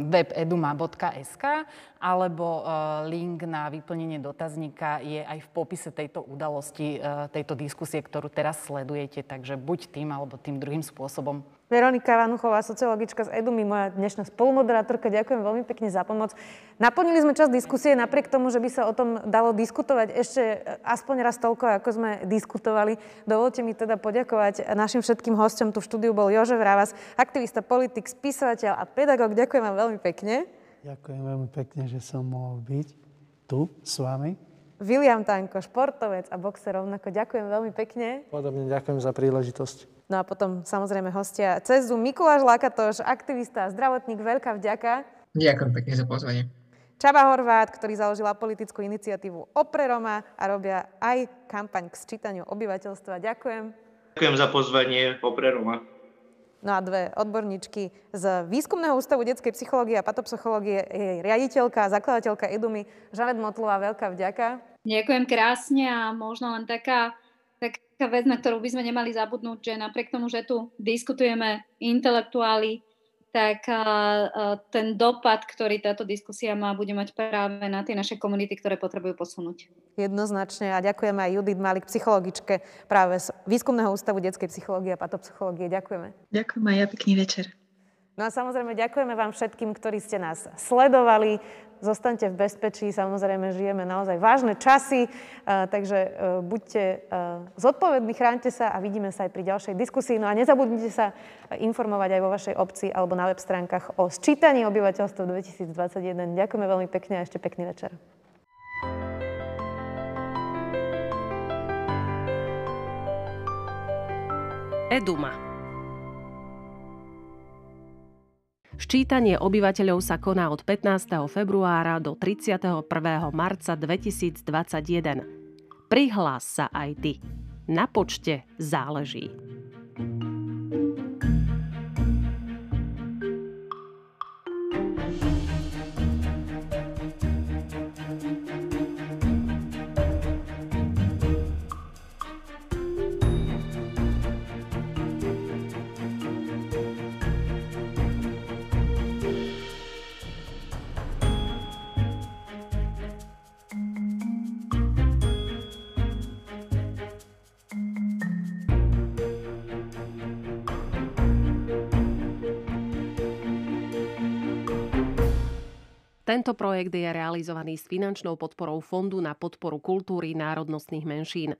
web eduma.sk, alebo uh, link na vyplnenie dotazníka je aj v popise tejto udalosti, uh, tejto diskusie, ktorú teraz sledujete. Takže buď tým, alebo tým druhým spôsobom. Veronika Vanuchová, sociologička z Edumy, moja dnešná spolumoderátorka. Ďakujem veľmi pekne za pomoc. Naplnili sme čas diskusie napriek tomu, že by sa o tom dalo diskutovať ešte aspoň raz toľko, ako sme diskutovali. Dovolte mi teda poďakovať našim všetkým hosťom. Tu v štúdiu bol Jožef Rávas, aktivista, politik, spisovateľ a pedagóg. Ďakujem vám veľmi pekne. Ďakujem veľmi pekne, že som mohol byť tu s vami. William Tanko, športovec a boxer rovnako. Ďakujem veľmi pekne. Podobne ďakujem za príležitosť. No a potom samozrejme hostia cez Zoom Mikuláš Lakatoš, aktivista a zdravotník. Veľká vďaka. Ďakujem pekne za pozvanie. Čaba Horvát, ktorý založila politickú iniciatívu Opre Roma a robia aj kampaň k sčítaniu obyvateľstva. Ďakujem. Ďakujem za pozvanie Opre Roma. No a dve odborníčky z Výskumného ústavu detskej psychológie a patopsychológie, jej riaditeľka a zakladateľka Edumy, Žanet Motlová, veľká vďaka. Ďakujem krásne a možno len taká, taká vec, na ktorú by sme nemali zabudnúť, že napriek tomu, že tu diskutujeme intelektuáli tak ten dopad, ktorý táto diskusia má, bude mať práve na tie naše komunity, ktoré potrebujú posunúť. Jednoznačne a ďakujeme aj Judith Malik, psychologičke práve z Výskumného ústavu detskej psychológie a patopsychológie. Ďakujeme. Ďakujem aj ja, pekný večer. No a samozrejme ďakujeme vám všetkým, ktorí ste nás sledovali. Zostaňte v bezpečí, samozrejme žijeme naozaj vážne časy, takže e, buďte e, zodpovední, chránte sa a vidíme sa aj pri ďalšej diskusii. No a nezabudnite sa informovať aj vo vašej obci alebo na web stránkach o sčítaní obyvateľstva 2021. Ďakujeme veľmi pekne a ešte pekný večer. Eduma. Ščítanie obyvateľov sa koná od 15. februára do 31. marca 2021. Prihlás sa aj ty. Na počte záleží. Tento projekt je realizovaný s finančnou podporou Fondu na podporu kultúry národnostných menšín.